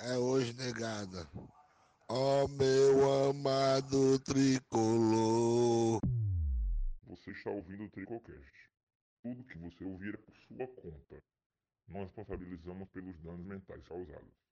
é hoje, negada. Ó oh, meu amado tricolor. Você está ouvindo o Tricocast. Tudo que você ouvir é por sua conta. Nós responsabilizamos pelos danos mentais causados.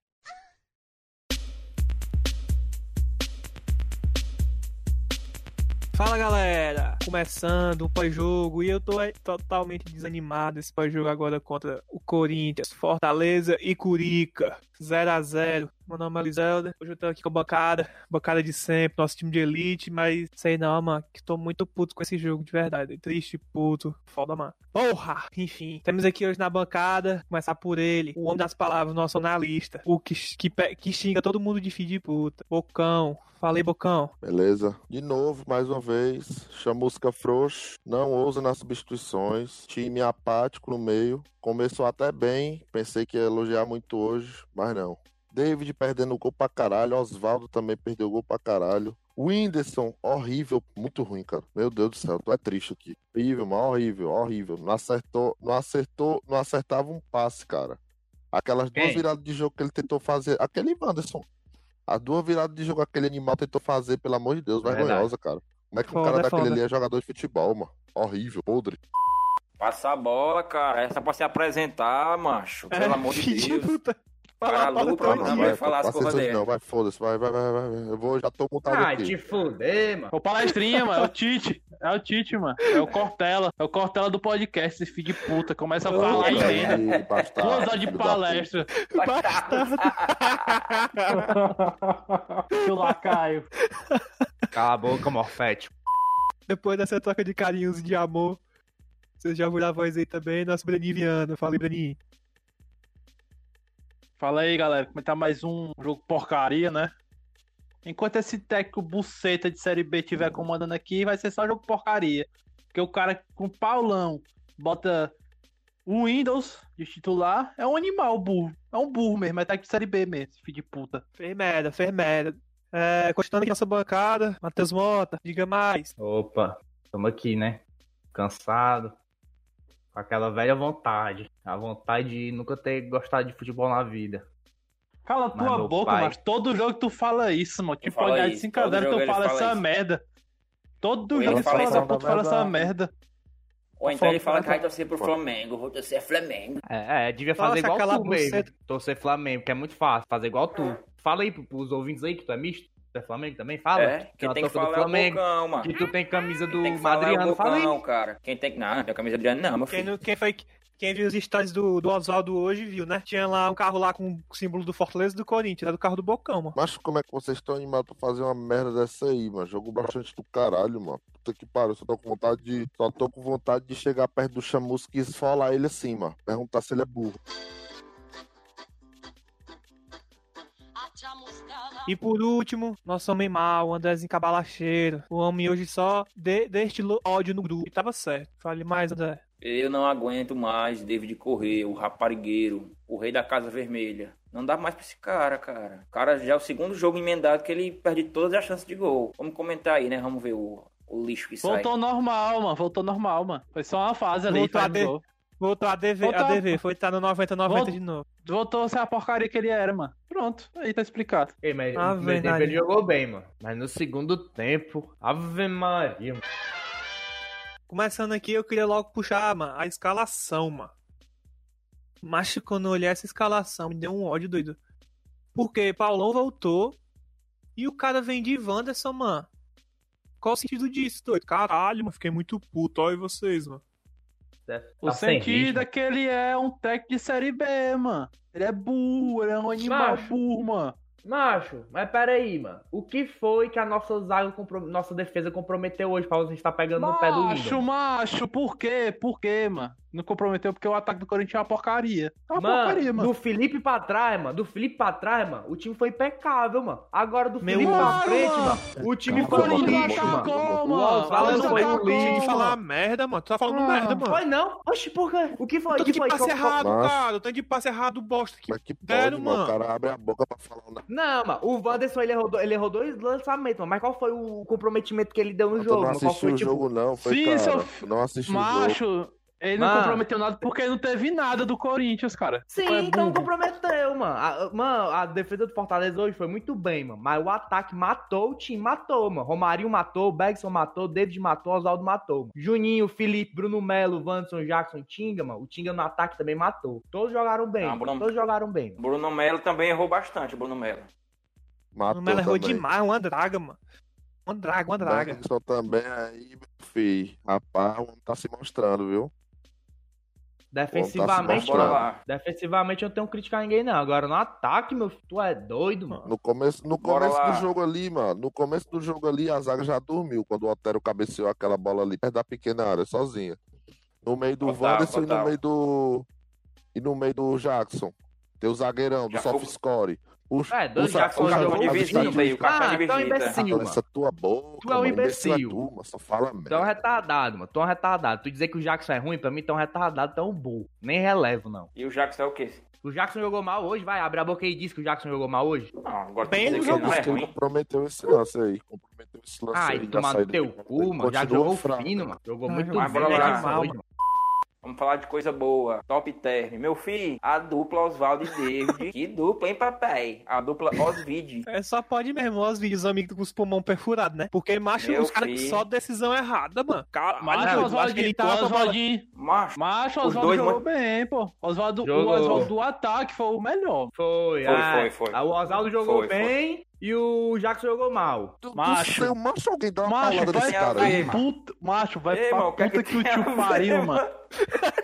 Fala galera, começando o pós-jogo e eu tô totalmente desanimado. Esse pós-jogo agora contra o Corinthians, Fortaleza e Curica, 0 a 0 meu nome é Lizelda. Hoje eu tô aqui com a bancada, bancada de sempre, nosso time de elite, mas sei não, mano, que tô muito puto com esse jogo, de verdade. Triste, puto, foda, mano. Porra! Enfim, temos aqui hoje na bancada, começar por ele, o homem das palavras, nosso analista, o que, que, que xinga todo mundo de filho de puta. Bocão, Falei, Bocão. Beleza. De novo, mais uma vez, chamusca frouxo, não ousa nas substituições, time apático no meio. Começou até bem, pensei que ia elogiar muito hoje, mas não. David perdendo gol pra caralho. Oswaldo também perdeu gol pra caralho. O Whindersson, horrível, muito ruim, cara. Meu Deus do céu, tu é triste aqui. Horrível, mano, horrível, horrível. Não acertou, não acertou, não acertava um passe, cara. Aquelas duas Quem? viradas de jogo que ele tentou fazer. Aquele Wanderson. As duas viradas de jogo que aquele animal tentou fazer, pelo amor de Deus, é vergonhosa, cara. Como é que foda, um cara daquele foda. ali é jogador de futebol, mano? Horrível, podre. Passa a bola, cara. Essa pra se apresentar, macho. Pelo é, amor de Deus. Puta. Falar Maluco, não, não vai falar as porra dele. Não, vai, foda-se, vai, vai, vai, vai. Eu vou, já tô montado Ai, aqui. Ai, te fuder, mano. O palestrinha, mano, é o Tite. É o Tite, mano. É o Cortella. É o Cortella do podcast, esse filho de puta. Começa a falar e ainda. Duas horas de palestra. Bastardo. o lacaio. Cala a boca, morfete. Depois dessa troca de carinhos e de amor, vocês já ouviram a voz aí também, nosso Breninho Viana. Fala aí, Breninho. Fala aí, galera. Comentar mais um jogo porcaria, né? Enquanto esse técnico buceta de Série B estiver comandando aqui, vai ser só jogo porcaria. Porque o cara com Paulão bota o Windows de titular, é um animal burro. É um burro mesmo, é técnico de Série B mesmo, filho de puta. Fez merda, fez merda. É, continuando aqui nossa bancada, Matheus Mota, diga mais. Opa, estamos aqui, né? Cansado, aquela velha vontade. A vontade de nunca ter gostado de futebol na vida. Cala mas tua boca, pai... mas todo jogo tu fala isso, mano. Tipo, olhar de 5 a 0 tu fala essa isso. merda. Todo jogo tu fala, tu fala essa merda. Ou então ele fala que vai torcer pro Flamengo, vou torcer Flamengo. É, é devia fazer Nossa, igual tu mesmo. Torcer Flamengo, que é muito fácil, fazer igual tu. Fala aí pros ouvintes aí que tu é misto. Tu é Flamengo também? Fala. É, quem tem que falar Flamengo, é o Bocão, mano. Que tu tem camisa do Madriano, é o Bocão, fala cara. Quem tem que... Não, não tem camisa do Adriano não, meu filho. Quem, quem foi... Quem viu os stories do, do Oswaldo hoje viu, né? Tinha lá um carro lá com o símbolo do Fortaleza e do Corinthians, era do carro do Bocão, mano. Mas como é que vocês estão animados pra fazer uma merda dessa aí, mano? Jogo bastante do caralho, mano. Puta que pariu, só tô com vontade de. Só tô com vontade de chegar perto do chamusco e esfolar ele assim, mano. Perguntar se ele é burro. E por último, nosso homem mal, Andrézinho Cabalacheiro. O homem hoje só de, destilou ódio no grupo. E tava certo. Fale mais, André. Eu não aguento mais David Correia, o raparigueiro, o rei da Casa Vermelha. Não dá mais pra esse cara, cara. O cara já é o segundo jogo emendado que ele perde todas as chances de gol. Vamos comentar aí, né? Vamos ver o, o lixo que Voltou sai. Voltou normal, mano. Voltou normal, mano. Foi só uma fase ali. Voltou a, de... Voltou a DV, Voltou... a DV. Foi estar no 90, 90 Volt... de novo. Voltou a ser a porcaria que ele era, mano. Pronto, aí tá explicado. Ei, mas no primeiro tempo ele jogou bem, mano. Mas no segundo tempo, Ave Maria, mano. Começando aqui, eu queria logo puxar, mano, a escalação, mano. Mas quando eu olhei essa escalação, me deu um ódio doido. Porque Paulão voltou e o cara vem de Wanderson, mano. Qual o sentido disso, doido? Caralho, mano, fiquei muito puto. Olha vocês, mano. O tá sentido é que ele é um tech de série B, mano. Ele é burro, ele é um animal burro, mano. Macho, mas peraí, mano. O que foi que a nossa zaga, nossa defesa comprometeu hoje pra você estar pegando macho, no pé do Macho, macho, por quê? Por quê, mano? Não comprometeu porque o ataque do Corinthians é uma porcaria. É uma mano, porcaria, mano. Do Felipe pra trás, mano. Do Felipe pra trás, mano. O time foi impecável, mano. Agora do Meu Felipe pra frente, mano. O time foi um lixo, mano. O Oswaldo foi um lixo. de falar merda, mano. Tu tá falando ah, merda, mano. Foi não? Oxi, por quê? O que foi? Tanto de passe errado, cara. Tanto de passe errado, bosta. Que, que pode, mano. O cara abre a boca pra falar. Não, mano. O Wanderson, ele errou, ele errou dois lançamentos, mano. Mas qual foi o comprometimento que ele deu no jogo? Não assisti o jogo, não. Foi, cara. Não assisti o jogo. Ele não Mano. comprometeu nada porque não teve nada do Corinthians, cara. Sim, É então comprometeu, mano. A, mano, a defesa do Fortaleza hoje foi muito bem, mano. Mas o ataque matou o time, matou, mano. Romarinho matou, Bergson matou, David matou, Oswaldo matou. Mano. Juninho, Felipe, Bruno Melo, Wanderson, Jackson, Tinga, mano. O Tinga no ataque também matou. Todos jogaram bem, Ah. Bruno- Todos jogaram bem. mano. Bruno Melo também errou bastante, Bruno Melo. Matou O Melo errou demais, uma draga, mano. Uma draga, uma draga. Bergson também aí, meu filho. Rapaz, o homem tá se mostrando, viu? Defensivamente, lá. defensivamente eu não tenho que criticar ninguém, não. Agora no ataque, meu filho, tu é doido, mano. No começo, no Bora começo lá. do jogo ali, mano. No começo do jogo ali, a zaga já dormiu quando o Otero cabeceou aquela bola ali perto da pequena área, sozinha. No meio do Wanderson e no meio do. E no meio do Jackson. Tem o zagueirão do Já soft foi- score. É, dois puxa, Jackson puxa, jogou puxa, de puxa, vizinho, meio Ah, de então é visita. imbecil, essa tua boca. Tu é um mano. imbecil. é tu, mano. Só fala Tu é um merda. retardado, mano. Tu é um retardado. Tu dizer que o Jackson é ruim, pra mim, tu é um retardado, tu é um burro. Nem relevo, não. E o Jackson é o quê? O Jackson jogou mal hoje, vai, abre a boca e diz que o Jackson jogou mal hoje. Não, agora Bem, tem que ele não é comprometeu esse lance aí. Comprometeu esse lance Ai, aí. da tomar no teu cu, mano. Já jogou fraco, fino, mano. mano. Jogou Ah, muito jogou bem, bora lá. Jackson, Mal, mano. Vamos falar de coisa boa. Top term. Meu filho, a dupla Oswaldo e David. que dupla, hein, papai? A dupla Osvid. É só pode mesmo, ó, os amigos com os pulmão perfurados, né? Porque, macho, Meu os caras filho. só decisão errada, mano. Caralho, Macho, que Oswaldinho, ele tava Oswaldinho, Macho, macho, Os Oswaldo dois, jogou mano. bem, pô. Oswaldo, o. Oswaldo do ataque foi o melhor. Foi, Foi, ah, foi, foi. ah, O Oswaldo jogou Foi, foi. E o Jackson jogou mal. Tu, Macho. tu, seu macho, alguém dá uma Macho, vai nesse cara aí. mano. Puta, macho, vai Ei, pra mano, o que é puta que que o tem a tio pariu, mano?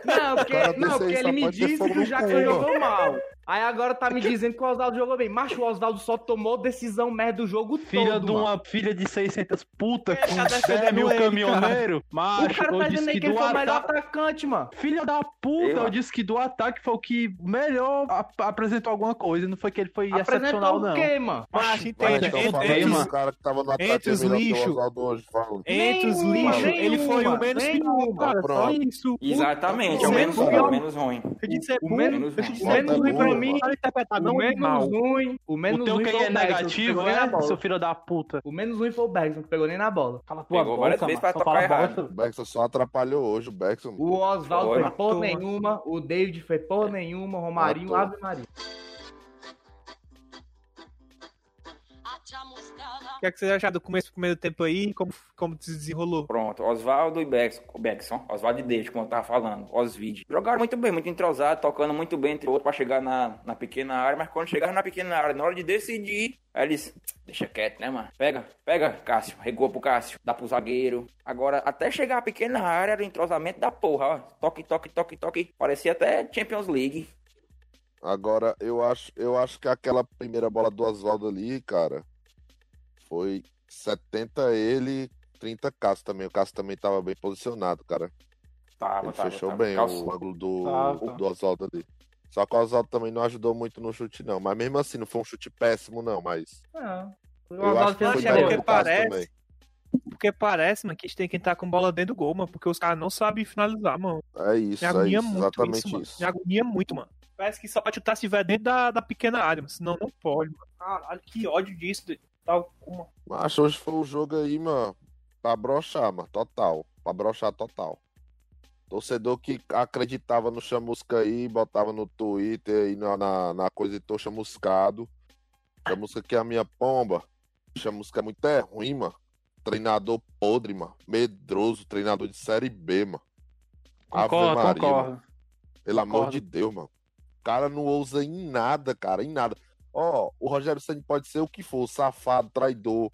Não, porque, não, porque ele me disse que o Jackson cu, jogou mal. Aí agora tá me dizendo que o Oswaldo jogou bem. Macho, o Oswaldo só tomou decisão merda do jogo Filha todo, de mano. uma filha de 600 puta Ele com tá 10 defendendo mil ele, caminhoneiros. O Macho, cara eu tá disse dizendo aí que que ele foi o melhor atacante, mano. Filha da puta, eu mano. disse que do ataque foi o que melhor ap- apresentou alguma coisa. Não foi que ele foi excepcional, Apresentou não. o quê, mano? Macho, entende? então, Entre, fala Ei, aí, mano. o cara que tava no ataque Entre é os melhor que o lixos. Oswaldo hoje, fala. entre os lixos, ele foi o menos pior, cara. Só Pronto. isso. Exatamente, é o menos menos ruim, é o pior. menos ruim. Eu disse, é O menos eu ruim. O burro, mim, interpretado o não é mal. menos ruim, o O menos ruim foi é o Bergson, negativo, é? bola. Seu filho da puta. O menos ruim foi o Bergson, que pegou nem na bola. Cala Pegou várias vezes pra só tocar fala errado. O Beckson só atrapalhou hoje, o Beckson. O Oswaldo Foi. porra nenhuma, o David foi porra nenhuma, o Romarinho, Matou. Ave Maria. Que, é que você achou do começo do primeiro tempo aí? Como, como se desenrolou? Pronto, Oswaldo e Beckson, Oswaldo e David, como eu tava falando, Osvid. Jogaram muito bem, muito entrosado, tocando muito bem entre outros pra chegar na, na pequena área, mas quando chegaram na pequena área, na hora de decidir, aí eles, deixa quieto, né, mano? Pega, pega, Cássio, regua pro Cássio, dá pro zagueiro. Agora, até chegar à pequena área, era o entrosamento da porra, ó. Toque, toque, toque, toque. Parecia até Champions League. Agora, eu acho, eu acho que aquela primeira bola do Oswaldo ali, cara, foi 70 ele, 30 Cássio também. O Cássio também tava bem posicionado, cara. Tava, Ele tava, fechou tava. bem Calçou. o ângulo do, Tava. do Oswaldo ali. Só que o Oswaldo também não ajudou muito no chute, não. Mas mesmo assim, não foi um chute péssimo, não. Mas Não. O eu acho que fez foi um melhor porque parece- também. Porque parece, mano, que a gente tem que entrar com bola dentro do gol, mano. Porque os caras não sabem finalizar, mano. É isso, Me é agonia isso, muito exatamente isso, mano. isso. Me agonia muito, mano. Parece que só pode chutar se estiver dentro da, da pequena área, mano. Senão não pode, mano. Caralho, que ódio disso. Tal como. Mas hoje foi o jogo aí, mano, pra brochar, mano, total. Pra brochar total. Torcedor que acreditava no Chamusca aí, botava no Twitter e na, na, na coisa de tô chamuscado. Chamusca que é a minha pomba. Chamusca é muito é ruim, mano. Treinador podre, mano. Medroso, treinador de Série B, mano. Ave Concordo, Maria, mano. concordo. Pelo amor Concordo. de Deus, mano. O cara não ousa em nada, cara, em nada. Ó, o Rogério Ceni pode ser o que for, safado, traidor.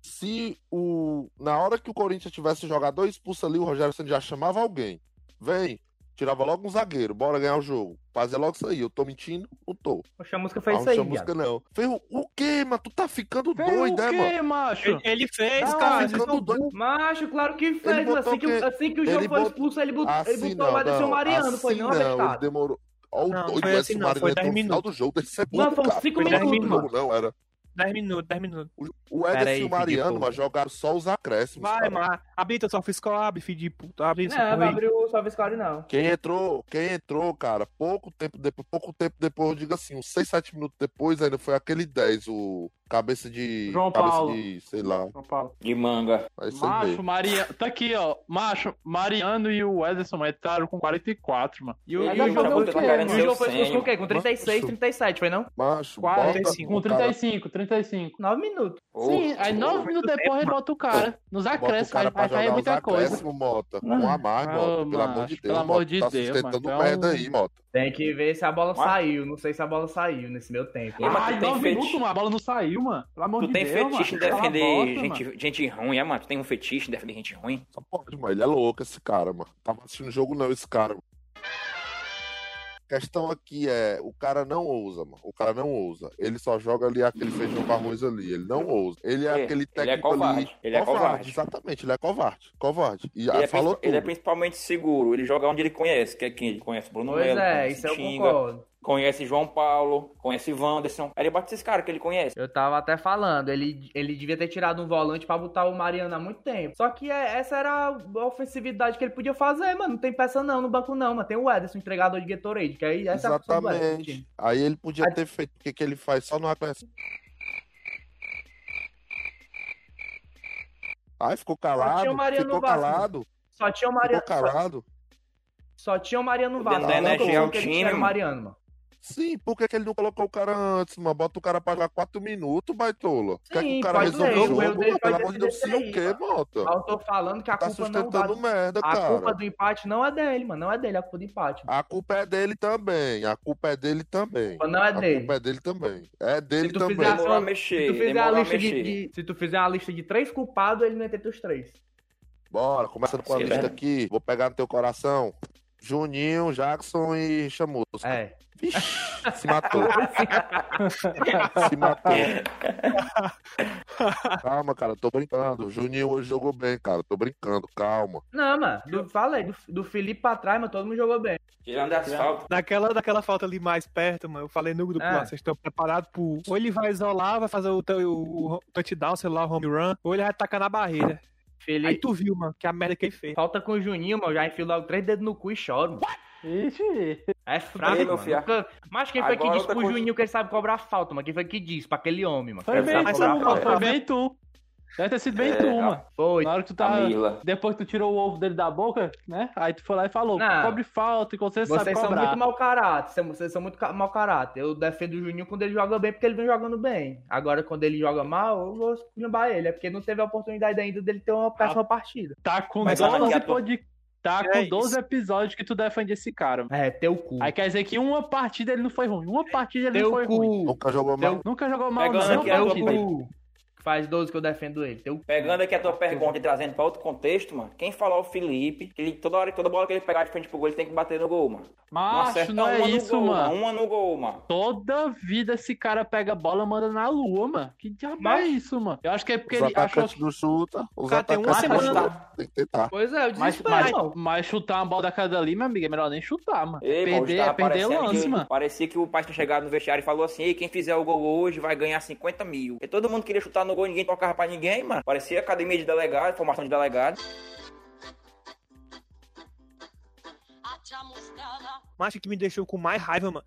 Se o. Na hora que o Corinthians tivesse jogador expulso ali, o Rogério Ceni já chamava alguém. Vem, tirava logo um zagueiro, bora ganhar o jogo. Fazia logo isso aí. Eu tô mentindo? Não tô. O Chamusca Ah, fez não isso aí, viado. música, não. Fez o, o quê, mano? Tu tá ficando Fez doido, o né, mano? quê, macho? Ele, ele fez, Não, cara. tá ficando doido. Macho, claro que fez. Ele assim, que, assim que o jogo ele foi bot- expulso, ele botou, ele Assim botou o não, Ederson não. Mariano, foi Assim não, não, ele demorou. Ó, o Não, doido, foi esse assim não, Mariano foi entrou 10 no final minutos. do jogo. Deve ser Não, burro, foram cara. cinco Foi dez minutos, minutos, Não, era. 10 minutos, 10 minutos. O Ederson aí, e o Mariano, mas jogaram só os acréscimos. Vai, mas. Habilita só fiscal, abre, filho de puta. Abre isso. Não, aí. abrir o Salve não. Quem entrou, quem entrou, cara, pouco tempo depois, pouco tempo depois, eu digo assim, uns 6, 7 minutos depois, ainda foi aquele 10, o, Cabeça de. João cabeça Paulo. de. sei lá. São Paulo. De manga. Isso aí Macho. Mariano. Tá aqui, ó. Macho, Mariano e o Ederson entraram com 44, mano. E o, e o acabou jogo de foi tocar o em jogo seu foi sênior. com o quê? Com 36, Macho. 37, foi não? Macho, 45. Com bota o cara, 35, 35. 9 minutos. Sim, aí Ô, 9 minutos depois ele bota o cara. Nos acréscimos, aí vai muita coisa. acréscimos, Mota. Com a mais, Ah, Mota. Pelo amor de Deus. pelo amor de Tá Deus, sustentando mano. merda aí, Mota. Tem que ver se a bola saiu. Não sei se a bola saiu nesse meu tempo. Ai, tu tem 9 fetiche. minutos, mano. A bola não saiu, mano. Pelo amor Tu de tem Deus, fetiche em mano. Cala a defender mano. gente, gente ruim, é, mano? Tu tem um fetiche em defender gente ruim? Só pode, mano. Ele é louco, esse cara, mano. Tava assistindo o jogo, não, esse cara. A questão aqui é, o cara não ousa, mano. O cara não ousa. Ele só joga ali aquele feijão com arroz ali. Ele não ousa. Ele é, É, aquele ele é técnico covarde, ali. ele é covarde. Exatamente, ele é covarde. Covarde. E Ele é, falou ele é principalmente seguro. Ele joga onde ele conhece, que é quem ele conhece. Bruno Pois Melo, é, isso eu concordo. Conhece João Paulo, conhece Wanderson. Aí ele bate esses caras que ele conhece. Eu tava até falando, ele, ele devia ter tirado um volante pra botar o Mariano há muito tempo. Só que é- essa era a ofensividade que ele podia fazer, mano. Não tem peça não no banco não, mano. Tem o Ederson, entregador de Gatorade, que aí essa é. Exatamente. Aí ele podia Aí- ter feito o que, que ele faz só no acréscimo. Aí ficou calado, tinha o Mariano ficou Vasco, calado, Só tinha o ficou Mariano. Só, calado. só tinha o Mariano Dando energia ao time. Mariano, mano. Sim, por que, que ele não colocou o cara antes, mano? Bota o cara pra jogar 4 minutos, baitola. Quer que o cara resolva o jogo? dele mano? Pelo amor de Deus, sim o quê? Mas eu tô falando que a Tá culpa não dá. merda, A cara. culpa do empate não é dele, mano. Não é dele a culpa do empate. mano. A culpa é dele também. A culpa é dele também. A culpa não é A dele. culpa é dele também. É dele Se tu também. fizer a Demorou a se mexer, tu fizer a a lista de, mexer. de- se tu fizer a lista de três culpados, ele não entra entre os três. Bora, começando com a Sim, lista né? aqui. Vou pegar no teu coração. Juninho, Jackson e Chamusca. É. Vixe, se matou. se matou. Calma, cara, tô brincando. Juninho hoje jogou bem, cara. Tô brincando, calma. Não, mano. Do, fala aí, do, do Felipe pra trás, mas todo mundo jogou bem. Tirando as faltas. Naquela, naquela falta ali mais perto, mano, eu falei no grupo Ah. lá, vocês estão preparados pro. Ou ele vai isolar, vai fazer o, o, o touchdown, sei lá, o home run, ou ele vai atacar na barreira. Aí Felipe, tu viu, mano, que a merda que ele fez. falta com o Juninho, mano. Já enfio logo três dedos no cu e choro, mano. Ixi. É fraco, Aí, meu mano. Nunca- Mas quem foi que Agora disse outra pro coisa. Juninho que ele sabe cobrar falta, mano? Quem foi que disse? Pra aquele homem, mano. Foi bem sabe mas tu, cobrar sabe mano. Foi bem tu. Deve ter sido bem É, tu, a- mano. Foi. Na hora que tu tá. Camila. Depois que tu tirou o ovo dele da boca, né? Aí tu foi lá e falou: Não. cobre falta e você sabe Vocês são muito mau caráter. Vocês- são muito mau caráter. Eu defendo o Juninho quando ele joga bem, porque ele vem jogando bem. Agora, quando ele joga mal, eu vou esculhambar ele. É porque não teve a oportunidade ainda dele ter uma péssima partida. Tá com Mas 12 olha, pod... Tá É com isso. 12 episódios que tu defende esse cara. mano. É, teu cu. Aí quer dizer que uma partida ele não foi ruim. Uma partida ele não Teu foi ruim. cu. Nunca jogou mal. Nunca jogou mal, Pegando não. aqui tua partida. cu. Faz 12 que eu defendo ele. Cu. Pegando aqui a tua pergunta e trazendo pra outro contexto, mano. Quem falou o Felipe, que ele, toda hora, toda bola que ele pegar de frente pro gol, ele tem que bater no gol, mano. Não Macho, acerta não é isso, gol, mano. Uma no gol, mano. Toda vida esse cara pega a bola e manda na lua, mano. Que diabo Mas- é isso, mano? Eu acho que é porque Os ele achou atacantes não chutam. Os cara tem uma não semana- chutam. Tem que tentar. Pois é, eu Mas, mas, mano. mas chutar uma bola da cada ali, meu amigo, é melhor nem chutar, mano. Ei, mano, perder, é tava perder lance, que, mano. Parecia que o pai tinha chegado no vestiário e falou assim: Ei, quem fizer o gol hoje vai ganhar 50 mil. E todo mundo queria chutar no gol, ninguém tocava pra ninguém, mano. Parecia academia de delegado, formação de delegado. Mas o que me deixou com mais raiva, mano,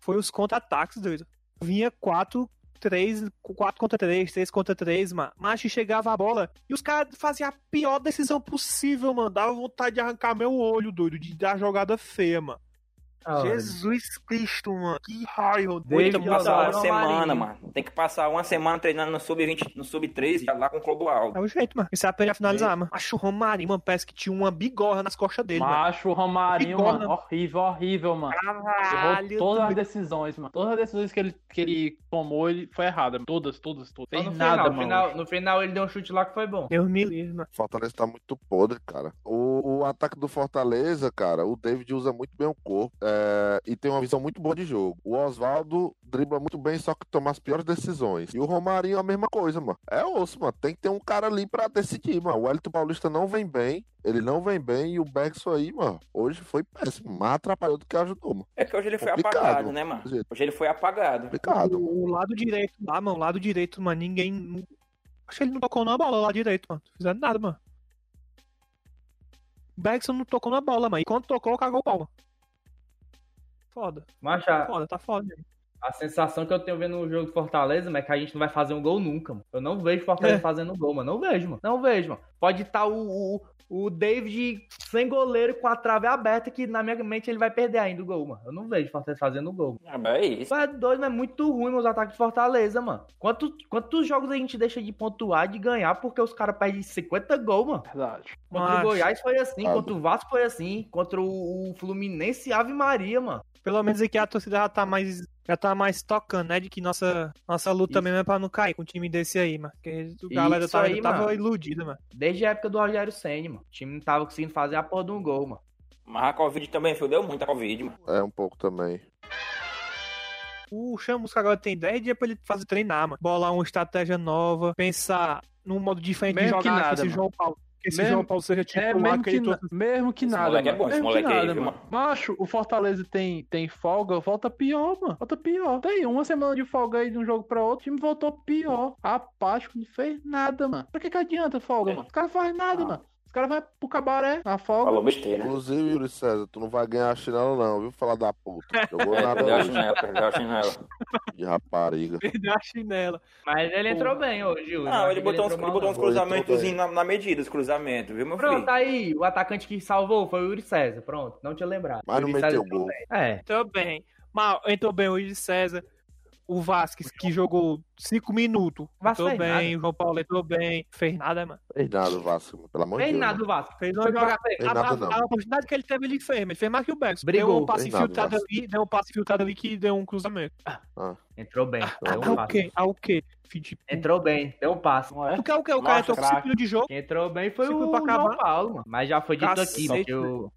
foi os contra-ataques, doido. Vinha 4, 3, 4 contra 3, 3 contra 3, mano. Mas chegava a bola e os caras faziam a pior decisão possível, mano. Dava vontade de arrancar meu olho, doido, de dar jogada feia, mano. Jesus Cristo, mano. Que. David Tem que passar uma no semana, mano. Tem que passar uma semana treinando no sub-20, no sub-13, já lá com o Clodoaldo. É o jeito, mano. Isso é aprender a finalizar, mano. Acho o Romarinho, mano, parece que tinha uma bigorra nas costas dele, mano. Macho, o Romarinho, mano, horrível, horrível, mano. Caralho. Errou todas as decisões, mano. Todas as decisões que ele, que ele tomou, ele foi errada. mano. Todas, todas, todas. Fez no nada, final, mano. final- no final ele deu um chute lá que foi bom. Deus me livre, mano. Fortaleza tá muito podre, cara. O, o ataque do Fortaleza, cara, o David usa muito bem o corpo é, e tem uma visão muito boa de jogo. O Oswaldo dribla muito bem, só que toma as piores decisões. E o Romarinho a mesma coisa, mano. É osso, mano. Tem que ter um cara ali pra decidir, mano. O Elton Paulista não vem bem. Ele não vem bem e o Bergson aí, mano, hoje foi péssimo. Mais atrapalhou do que ajudou, mano. É que hoje ele foi Complicado. apagado, né, mano? Hoje ele foi apagado. Complicado. O, o lado direito lá, mano, o lado direito, mano, ninguém. Acho que ele não tocou na bola lá direito, mano. Não fizeram nada, mano. O Bergson não tocou na bola, mano. E quando tocou, cagou o pau. mano. Foda. Mas a, Foda, tá foda. A sensação que eu tenho vendo no jogo do Fortaleza, mano, é que a gente não vai fazer um gol nunca, mano. Eu não vejo Fortaleza É. fazendo gol, mano. Não vejo, mano. Não vejo, mano. Pode estar o, o, o David sem goleiro com a trave aberta, que na minha mente ele vai perder ainda o gol, mano. Eu não vejo Fortaleza fazendo gol. Ah, mas é isso. Isso é doido, mas é muito ruim meus ataques de Fortaleza, mano. Quantos, quantos jogos a gente deixa de pontuar, de ganhar, porque os caras perdem 50 gols, mano? Verdade. Contra Macho. o Goiás foi assim, contra o Vasco foi assim, contra o, o Fluminense Ave Maria, mano. Pelo menos aqui a torcida já tá mais. Já tá mais tocando, né? De que nossa, nossa luta Isso. mesmo é pra não cair com um time desse aí, mano. Porque a galera tava, aí, tava mano. iludida, mano. Desde a época do Rogério Senna, mano. O time não tava conseguindo fazer a porra de um gol, mano. Mas a Covid também fudeu muito a Covid, mano. É um pouco também. O Chamusca agora tem 10 dias pra ele fazer treinar, mano. Bolar uma estratégia nova, pensar num modo diferente de Mesmo que jogar nada, que esse mano. João Paulo. Que esse Mesmo- João Paulo seja tipo É, mesmo que na- mesmo que Esse nada, moleque é mano. bom, esse mesmo que moleque aí, nada, viu, mano. Macho, o Fortaleza tem, tem folga, volta pior, mano. Volta pior. Tem uma semana de folga aí de um jogo pra outro, o time voltou pior. Apático, não fez nada, mano. Pra que que adianta folga, É. mano? Os caras não fazem nada, mano. Os caras vão pro cabaré na folga. Falou besteira. Inclusive, Yuri César, tu não vai ganhar a chinela não, viu? Falar da puta. Jogou nada Perdeu a chinela, perdeu a chinela. de rapariga. Perdeu a chinela. Mas ele entrou bem hoje, Yuri. Não, ele botou uns, entrou ele botou uns cruzamentos na, na medida, os cruzamentos, viu, meu Pronto, filho? tá aí. O atacante que salvou foi o Yuri César. Pronto, não tinha lembrado. Mas não meteu gol. bem. É. Entrou bem. Mal, entrou bem o Yuri César. O Vasquez, que jogou 5 minutos. Vasco fez bem. O João Paulo entrou bem. Fez nada, mano. Fez nada o Vasco, pelo amor de Fez Deus. nada do Vasco. Fez frente. Fez A, nada, a- não. a oportunidade que ele teve, ele fez. Ele fez mais que o Bex. Brigou. Deu um passe Fez nada, filtrado ali. Deu um passe filtrado ali que deu um cruzamento. Entrou bem. Deu Ah, um o passe. quê? Ah, o de- Entrou bem. Deu um passe. Não é? Tu quer o quê? O cara entrou com 5 craque. minutos de jogo. Quem entrou bem foi o pra acabar. João Paulo, mano. Mas já foi dito Cacete, aqui, mano, que o,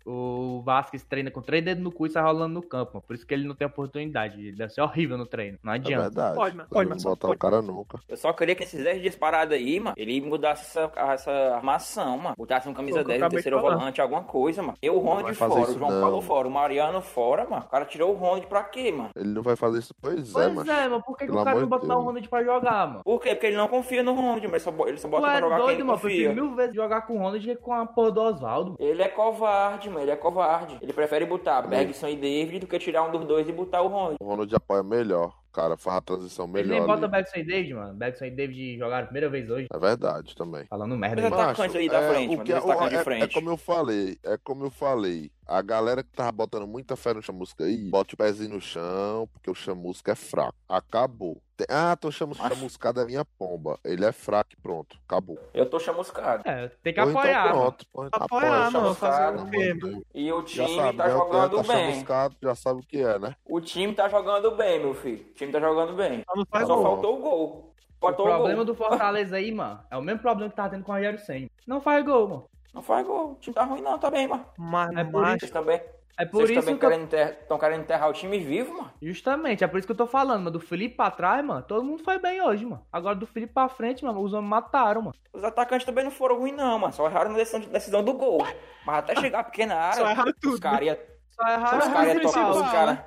o Vasquez treina com três dedos no cu e sai rolando no campo, mano. Por isso que ele não tem oportunidade. Ele deve ser horrível no treino. Não É adianta. verdade. Pode, mas- Eu pode, não mas- botar pode. o cara nunca. Eu só queria que esses 10 dias parados aí, mano, ele mudasse essa, essa armação, mano. Botasse um camisa Foi o que eu 10, um terceiro volante, alguma coisa, mano. Eu o Ronald fora, o João não. Paulo fora, o Mariano fora, mano. O cara tirou o Ronald pra quê, mano? Ele não vai fazer isso. Pois, é, Pois mas. É, mano. Por que, que o cara não botou o. Ronald pra jogar, mano? Por quê? Porque ele não confia no Ronald, mas só, ele só bota pra é jogar quem doido, ele mano. Prefiro confia. mil vezes jogar com o Ronald que com a porra do Oswaldo. Ele é covarde, mano. Ele é covarde. Ele prefere botar Bergson e David do que tirar um dos dois e botar o Ronald. O Ronald apoia melhor. O cara faz a transição Ele melhor. nem bota ali. Bergson e David, mano. Bergson e David jogaram a primeira vez hoje. É verdade também. Falando merda. Mas mano. tá- atacantes aí da frente, o mano, é, é- frente. é como eu falei, é como eu falei. A galera que tava botando muita fé no Chamusca aí, bote o pezinho no chão, porque o Chamusca é fraco. Acabou. Tem- Ah, tô Mas- chamuscada minha pomba. Ele é fraco e pronto. Acabou. Eu tô chamuscado. É, tem que então apoiar, mano. pronto. Pô, Apoiar, apoia, mano. Fazer Chamuscado, o. E o time sabe, tá? O jogando tá bem. chamuscado, já sabe o que é, né? O time tá jogando bem, meu filho. O time tá jogando bem. Só Só faltou o gol. O Faltou o, problema gol. do Fortaleza aí, mano, é o mesmo problema que tava tendo com o Rogério Senna. Não faz gol, mano. Não faz gol. O time tá ruim, não. Tá bem, mano. Mas, É por mas- Vocês também. É por Vocês isso também que eu... querem enterrar, tão querendo enterrar o time vivo, mano. Justamente, é por isso que eu tô falando, mano. Do Felipe pra trás, mano, todo mundo foi bem hoje, mano. Agora do Felipe pra frente, mano, os homens mataram, mano. Os atacantes também não foram ruins, não, mano. Só erraram na decisão, decisão do gol. Mas até chegar a pequena área, Só erraram os tudo. caras ia- Só erraram os caras ia principal. tocar, os principal, caras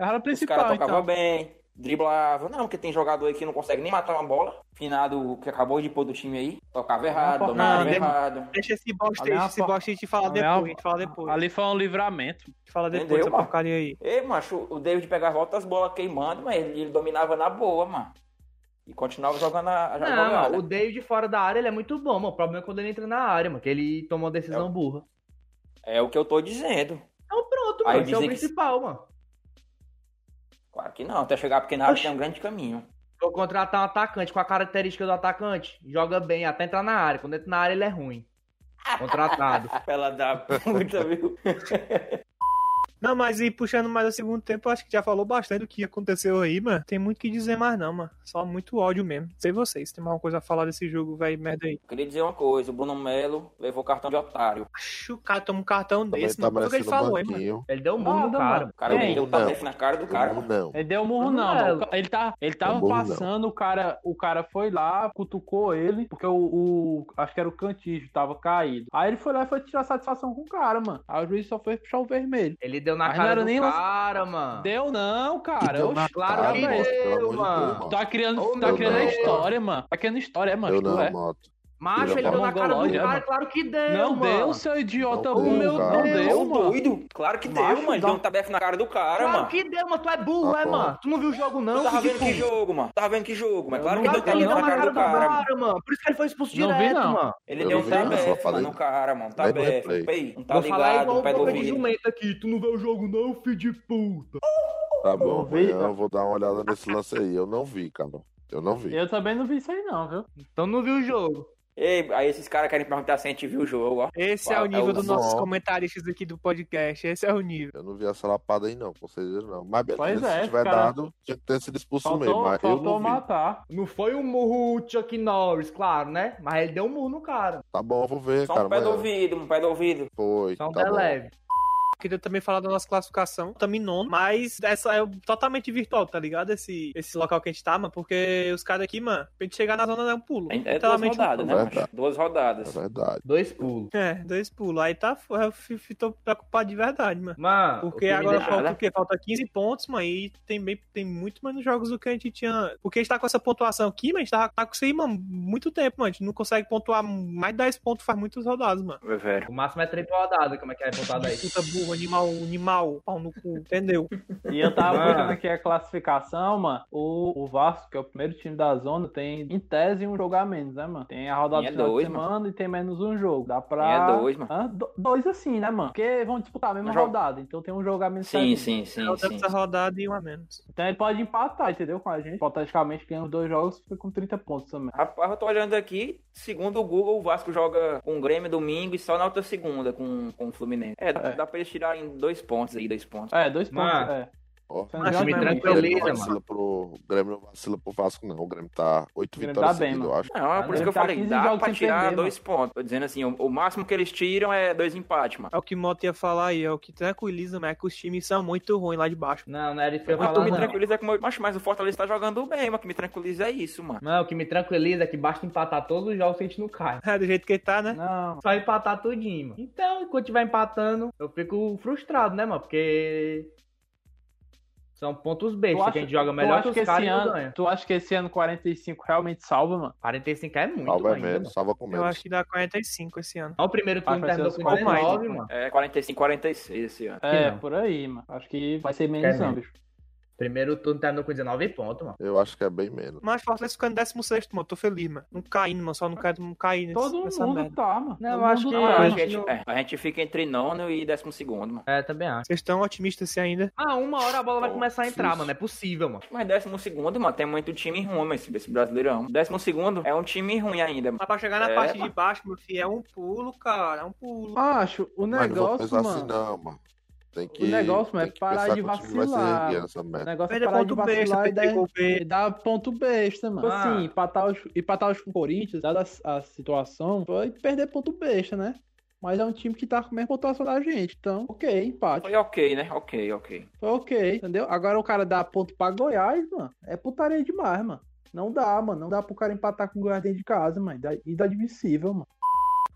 Era o os principal, caras tocavam então. bem, driblavam. Não, porque tem jogador aí que não consegue nem matar uma bola. Finado que acabou de pôr do time aí. Tocava errado, Não, dominava não, errado. Deixa esse bosta aí, é esse bosta aí, a gente fala é depois, a gente fala depois. A Ali foi um livramento. gente fala depois Entendeu, dessa mano? porcaria aí. Ei, macho, o David pegava altas bolas queimando, mas ele, ele dominava na boa, mano. E continuava jogando a, a Não, jogada. mano, o David fora da área, ele é muito bom, mano. O problema é quando ele entra na área, mano, que ele toma uma decisão burra. É o que eu tô dizendo. Então pronto, Aí mano, esse é o dizem que- principal, mano. Claro que não, até chegar pequena área Oxi. tem um grande caminho. Vou contratar um atacante com a característica do atacante. Joga bem, até entrar na área. Quando entra na área, ele é ruim. Contratado. Ela dá puta, viu? Não, mas e puxando mais o segundo tempo, eu acho que já falou bastante do que aconteceu aí, mano. Tem muito o que dizer mais não, mano. Só muito ódio mesmo. Sei vocês, tem mais uma coisa a falar desse jogo, velho, merda aí. Queria dizer uma coisa, o Bruno Melo levou cartão de otário. Acho o cara toma um cartão desse, tá mano. Foi o que ele um falou, hein, mano. banquinho. Ele deu um murro no cara. O cara o não. tapete na cara do cara. Não, mano. não. Ele deu um murro, não, Não. mano. Ele, tá, ele tava Murro, não. passando, o cara, o cara foi lá, cutucou ele, porque o, o- Acho que era o Cantígio, tava caído. Aí ele foi lá e foi tirar satisfação com o cara, mano. Aí o juiz só foi puxar o vermelho. Ele deu na Mas não cara era do nem cara, mano. Deu não, cara. deu Oxi, na claro cara, que deu, mano. Tá criando, Ô, tá criando a Deus. história, mano. Tá criando história, mano. Eu tu não, é. moto. Macho, ele deu da na cara do cara, mano. claro que deu, Não mano. deu, seu idiota Não burro. deu, Não cara. deu, Ô, mano. doido. Claro que deu, Macho, mano. Ele dá- deu um tabefe na cara do cara, Claro mano. que deu, mano. Tu é burro, Ah, é, mano. Tu não viu o jogo, não? Tu tava vendo que jogo, mano. Tava vendo que jogo, mas claro que Claro deu que ele tabefe deu na cara do cara, mano. mano. Por isso que ele foi expulso Não vi, direto, não. mano. Ele Eu deu não um vi, não, mano, no cara, mano. Pei, um tá Vou falar ligado, igual pé do jumento aqui. Tu não vê o jogo, não, filho de puta. Tá bom, Não vi, amanhã eu vou dar uma olhada nesse lance aí. Eu não vi, cara. Eu não vi. Eu também não vi isso aí, não, viu? Então não viu o jogo. Ei, aí esses caras querem perguntar se a gente viu o jogo, ó. Esse é o é nível o dos nossos comentaristas aqui do podcast. Esse é o nível. Eu não vi essa lapada aí, não, com certeza não. Mas beleza, Pois é, se tiver cara. dado, tinha que ter sido expulso mesmo. Faltou, Mas eu não vi. matar. Não foi um murro Chuck Norris, claro, né? Mas ele deu um murro no cara. Tá bom, eu vou ver, Só cara. um pé do ouvido, um pé do ouvido. Foi. Só um tá pé bom. leve. Queria também falar da nossa classificação. Em nono, mas essa é totalmente virtual, tá ligado? Esse, esse local que a gente tá, mano. Porque os caras aqui, mano, pra gente chegar na zona é um pulo. É duas Literalmente um rodadas, né, pulo. macho? Verdade. Duas É rodadas. verdade. Dois pulos. É, dois pulos. Aí tá, eu tô preocupado de verdade, mano. Mano, Porque agora falta o quê? Falta 15 pontos, mano. E tem, bem, tem muito menos jogos do que a gente tinha. Porque a gente tá com essa pontuação aqui, mas a gente tá, tá com isso aí, mano, muito tempo, mano. A gente não consegue pontuar mais de 10 pontos faz muitas rodadas, mano. É velho. O máximo é três por rodada, como é que é pontuado aí? Puta burro, animal, animal, pau no cu, entendeu? E eu tava Mano. olhando aqui a classificação, mano. O, o Vasco, que é o primeiro time da zona, tem em tese um jogo a menos, né, mano? Tem a rodada é dois, de semana e tem menos um jogo. Dá pra. É dois, mano. Hã? Do- dois assim, né, mano? Porque vão disputar a mesma Um jogo. rodada. Então tem um jogo a menos. Sim, sim, sim, sim. essa rodada e um a menos. Então ele pode empatar, entendeu? Com a gente. Hipoteticamente, ganha os dois jogos, fica com 30 pontos também. Rapaz, eu tô olhando aqui, segundo o Google, o Vasco joga com o Grêmio domingo e só na outra segunda com, com o Fluminense. É, dá, É. dá pra eles tirarem dois pontos aí, dois pontos. É, dois pontos. Mano. É. Mas jogos me mesmo. o Grêmio tranquiliza, não mano. vacila pro... O Grêmio não vacila pro Vasco, não. O Grêmio tá oito O Grêmio vitórias tá bem, seguidas, eu mano. acho. Não, é por isso que eu Tá falei, 15 dá pra tirar perder, dois pontos. Tô dizendo assim, o, o máximo que eles tiram é dois empates, mano. É o que o Mota ia falar aí, é o que tranquiliza, mas é que os times são muito ruins lá de baixo. Não, não era isso que eu ia Mas tu falar, me não. tranquiliza é como eu... Mas, mas o Fortaleza tá jogando bem, mas o que me tranquiliza é isso, mano. Não, o que me tranquiliza é que basta empatar todos os jogos que a gente não cai. É, do jeito que ele tá, né? Não. Só empatar tudinho, mano. Então, enquanto tiver empatando, eu fico frustrado, né, mano? Porque são pontos Tu acha, que a gente joga melhor que os que esse caras não ano, ganha. tu acha que esse ano 45 realmente salva, mano? 45 é muito Salva é ainda, menos, mano. salva com Eu menos. acho que dá 45 esse ano. Ó, O primeiro turno vai terminou com os 19, mais, mano. É 45, 46 esse ano. É, não. por aí, mano. Acho que vai ser menos Quer não, bicho. Primeiro turno terminou com 19 pontos, mano. Eu acho que é bem menos. Mas Fortaleza ficando em 16, mano. Tô feliz, mano. Não caindo, mano. Só não quero não cair nesse, Todo nessa mundo merda. tá, mano. Não, eu acho que- tá. Ah, a, gente, é, a gente fica entre nono e décimo segundo, mano. É, também acho. Vocês estão otimistas assim ainda? Ah, uma hora a bola vai Pô, começar a entrar, isso. mano. É possível, mano. Mas décimo segundo, mano, tem muito time ruim, mas esse, esse brasileirão. Décimo segundo é um time ruim ainda, mano. Mas pra chegar na É, parte de mano. baixo, meu filho, é um pulo, cara. É um pulo. Acho, o Mas não vou negócio, pensar mano. assim, não, mano. Tem que, negócio, mano, é tem que parar de o vacilar. O negócio é Perder parar de ponto besta, vacilar e perder dar, e ponto besta, mano. Ah. Assim, empatar os, empatar os com o Corinthians, dada a, a situação, foi perder ponto besta, né? Mas é um time que tá com a mesma pontuação da gente. Então, ok, empate. Foi ok, né? Ok, ok. Foi ok, entendeu? Agora o cara dá ponto pra Goiás, mano. É putaria demais, mano. Não dá, mano. Não dá pro cara empatar com o Goiás dentro de casa, mano. Inadmissível, mano.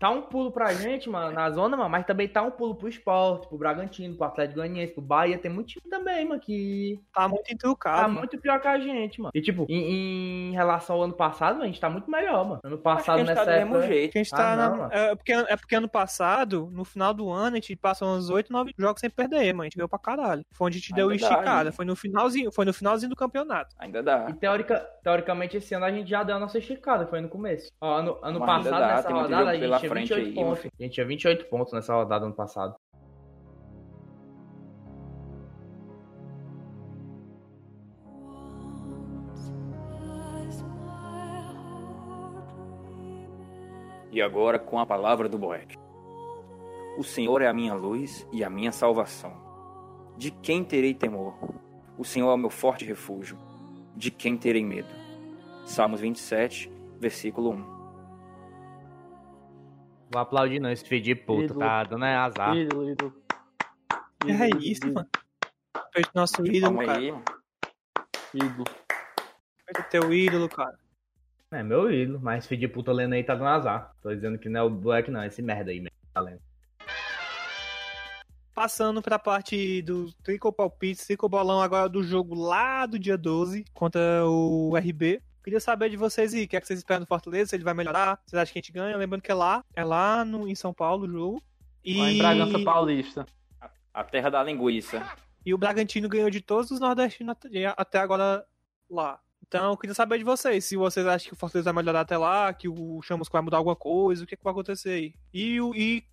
Tá um pulo pra gente, mano, na zona, mano, mas também tá um pulo pro esporte, pro Bragantino, pro Atlético Goianiense, pro Bahia. Tem muito time também, mano, que Tá muito tá entrucado. mano. muito pior que a gente, mano. E, tipo, em, em relação ao ano passado, mano, a gente tá muito melhor, mano. Ano Acho que a passado, gente tá nessa do mesmo época... jeito. Que a gente tá Ah, na- não, mano. é, porque, é porque ano passado, no final do ano, a gente passou uns 8, 9 jogos sem perder, mano. A gente ganhou pra caralho. Foi onde a gente deu Ainda dá, esticada. ainda. Foi no finalzinho, foi no finalzinho do campeonato. Ainda dá. E teórica, teoricamente, esse ano a gente já deu a nossa esticada, foi no começo. Ó, ano ano Mas passado, dá, nessa rodada, a gente frente 28 aí, pontos. A gente tinha 28 pontos nessa rodada ano passado. E agora com a palavra do Boeck. O Senhor é a minha luz e a minha salvação. De quem terei temor? O Senhor é o meu forte refúgio. De quem terei medo? Salmos 27, versículo 1. Vou aplaudir não, esse filho de puta, Ídolo. tá dando é azar. Ídolo, ídolo. É Ídolo, isso, ídolo, mano. Feito nosso ídolo, Calma cara. aí, mano. Ídolo. Feito teu ídolo, cara. É meu ídolo, mas esse filho de puta lendo aí tá dando azar. Tô dizendo que não é o Black, não, é esse merda aí mesmo. Tá lendo. Passando pra parte do Trico Palpite, Trico Bolão agora do jogo lá do dia 12 contra o RB. Queria saber de vocês aí, o que é que vocês esperam do Fortaleza, se ele vai melhorar, vocês acham que a gente ganha? Lembrando que é lá, é lá no, em São Paulo o jogo. E... Lá em Bragança Paulista. A terra da linguiça. E o Bragantino ganhou de todos os nordestinos até- agora lá. Então, eu queria saber de vocês, se vocês acham que o Fortaleza vai melhorar até lá, que o Chamusco vai mudar alguma coisa, o que, que vai acontecer aí. E, e,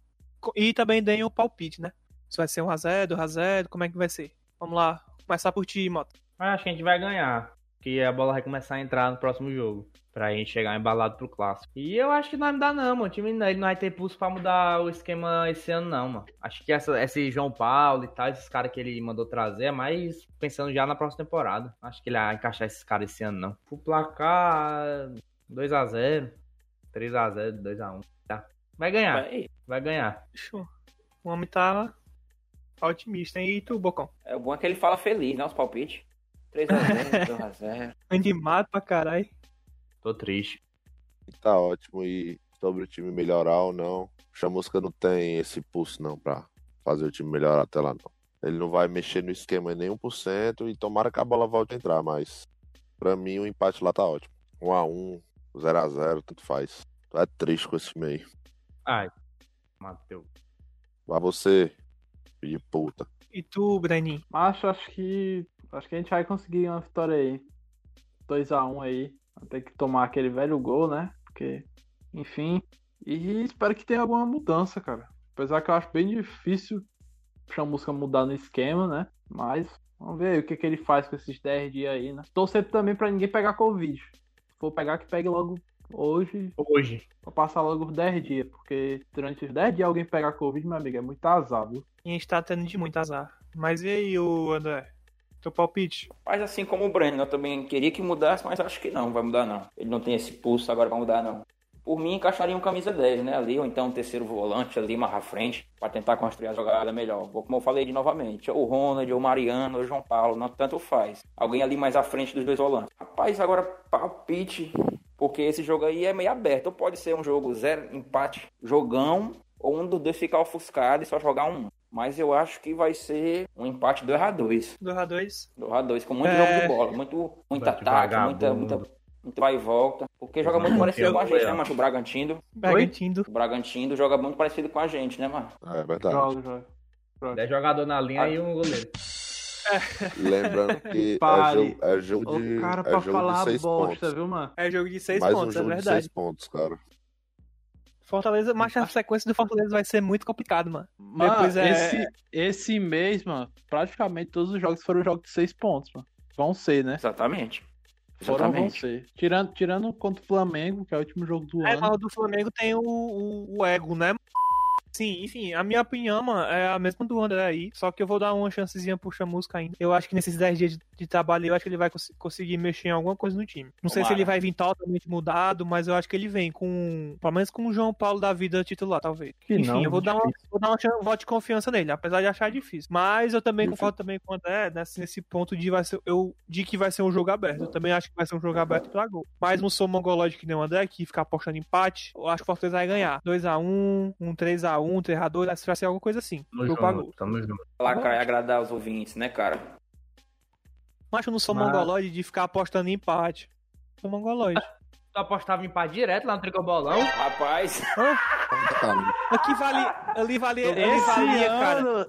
e também deem o palpite, né? Se vai ser 1x0, 2x0, como é que vai ser? Vamos lá, começar por ti, Mota. Acho que a gente vai ganhar. Que a bola vai começar a entrar no próximo jogo. Pra gente chegar embalado pro clássico. E eu acho que não vai mudar, não, mano. O time ele não vai ter pulso pra mudar o esquema esse ano, não, mano. Acho que essa, esse João Paulo e tal, esses caras que ele mandou trazer, é mais pensando já na próxima temporada. Acho que ele vai encaixar esses caras esse ano, não. O placar 2x0, 3x0, 2x1. Tá. Vai ganhar, Vai- vai ganhar. Show. O homem tá otimista, hein? E tu, Bocão? É o bom é que ele fala feliz, né? Os palpites. 3x0, 2x0. Animado pra caralho. Tô triste. Tá ótimo. E sobre o time melhorar ou não, o Chamusca não tem esse pulso não pra fazer o time melhorar até lá não. Ele não vai mexer no esquema em nenhum por cento e tomara que a bola volte a entrar, mas pra mim o empate lá tá ótimo. 1 a 1 0 a 0 tanto faz. Tu é triste com esse meio. Ai, Matheus. Vai você, filho de puta. E tu, Breninho? Mas acho que. Acho que a gente vai conseguir uma vitória aí. 2x1 aí. Vai ter que tomar aquele velho gol, né? Porque, enfim. E espero que tenha alguma mudança, cara. Apesar que eu acho bem difícil o Chamusca mudar no esquema, né? Mas vamos ver aí o que, que ele faz com esses 10 dias aí, né? Torcer também pra ninguém pegar Covid. Se for pegar, que pegue logo hoje, Hoje. pra passar logo os 10 dias. Porque durante os 10 dias alguém pegar Covid, meu amigo, é muito azar, viu? A gente tá tendo de muito azar. Mas e aí, o André? Teu palpite? Mas assim como o Breno, eu também queria que mudasse, mas acho que não, vai mudar não. Ele não tem esse pulso agora pra mudar não. Por mim, encaixaria um camisa 10, né, ali, ou então um terceiro volante ali, mais à frente, pra tentar construir a jogada melhor. Como eu falei de novamente, ou o Ronald, ou o Mariano, ou o João Paulo, não tanto faz. Alguém ali mais à frente dos dois volantes. Rapaz, agora palpite, porque esse jogo aí é meio aberto. Ou pode ser um jogo zero, empate, jogão, ou um dos dois ficar ofuscado e só jogar um. Mas eu acho que vai ser um empate 2x2. 2x2. 2x2, com muito É. jogo de bola, muito, muito ataque, muita, muita, muito vai e volta. Porque joga muito parecido com a gente, né, mano? O Bragantino. Bragantino. O Bragantino joga muito parecido com a gente, né, mano? É verdade. Joga, joga. 10 jogadores na linha e um goleiro. Lembrando que é Pare. jogo, é jogo de, O cara é pra jogo falar de seis bosta, pontos. viu, mano? É jogo de 6 Mais um pontos, é jogo de verdade. seis pontos, cara. Fortaleza, mas a sequência do Fortaleza vai ser muito complicado, mano. Mano, Depois é- esse, esse mês, mano, praticamente todos os jogos foram jogos de seis pontos, mano. Vão ser, né? Exatamente. Foram, vão Exatamente. ser. Tirando, tirando contra o Flamengo, que é o último jogo do É, ano. mas o do Flamengo tem o, o, o ego, né? Sim, enfim, a minha opinião, mano, é a mesma do André aí, só que eu vou dar uma chancezinha pro Chamusca ainda. Eu acho que nesses 10 dias de, de trabalho, eu acho que ele vai cons- conseguir mexer em alguma coisa no time. Não sei se Tomara. ele vai vir totalmente mudado, mas eu acho que ele vem com, pelo menos com o João Paulo da vida titular, talvez. Que enfim, não, eu vou dar, uma, vou dar um voto de confiança nele, apesar de achar difícil. Mas eu também concordo também com o André nesse, nesse ponto de, vai ser, eu, de que vai ser um jogo aberto. Eu também acho que vai ser um jogo aberto pra gol. Mas não sou mongolóide que nem o André, que fica apostando em empate. Eu acho que o Fortaleza vai ganhar. 2x1, um 3x1, 3x2, vai ser alguma coisa assim. Junto, gol. tamo junto. Placar e agradar os ouvintes, né, cara? Mas eu não sou Mas- mongolóide de ficar apostando em empate. Sou mongolóide. Tu apostava em empate direto lá no Tricobolão? Rapaz, Cara, Aqui vale. Ali vale. Esse valia, cara. ano.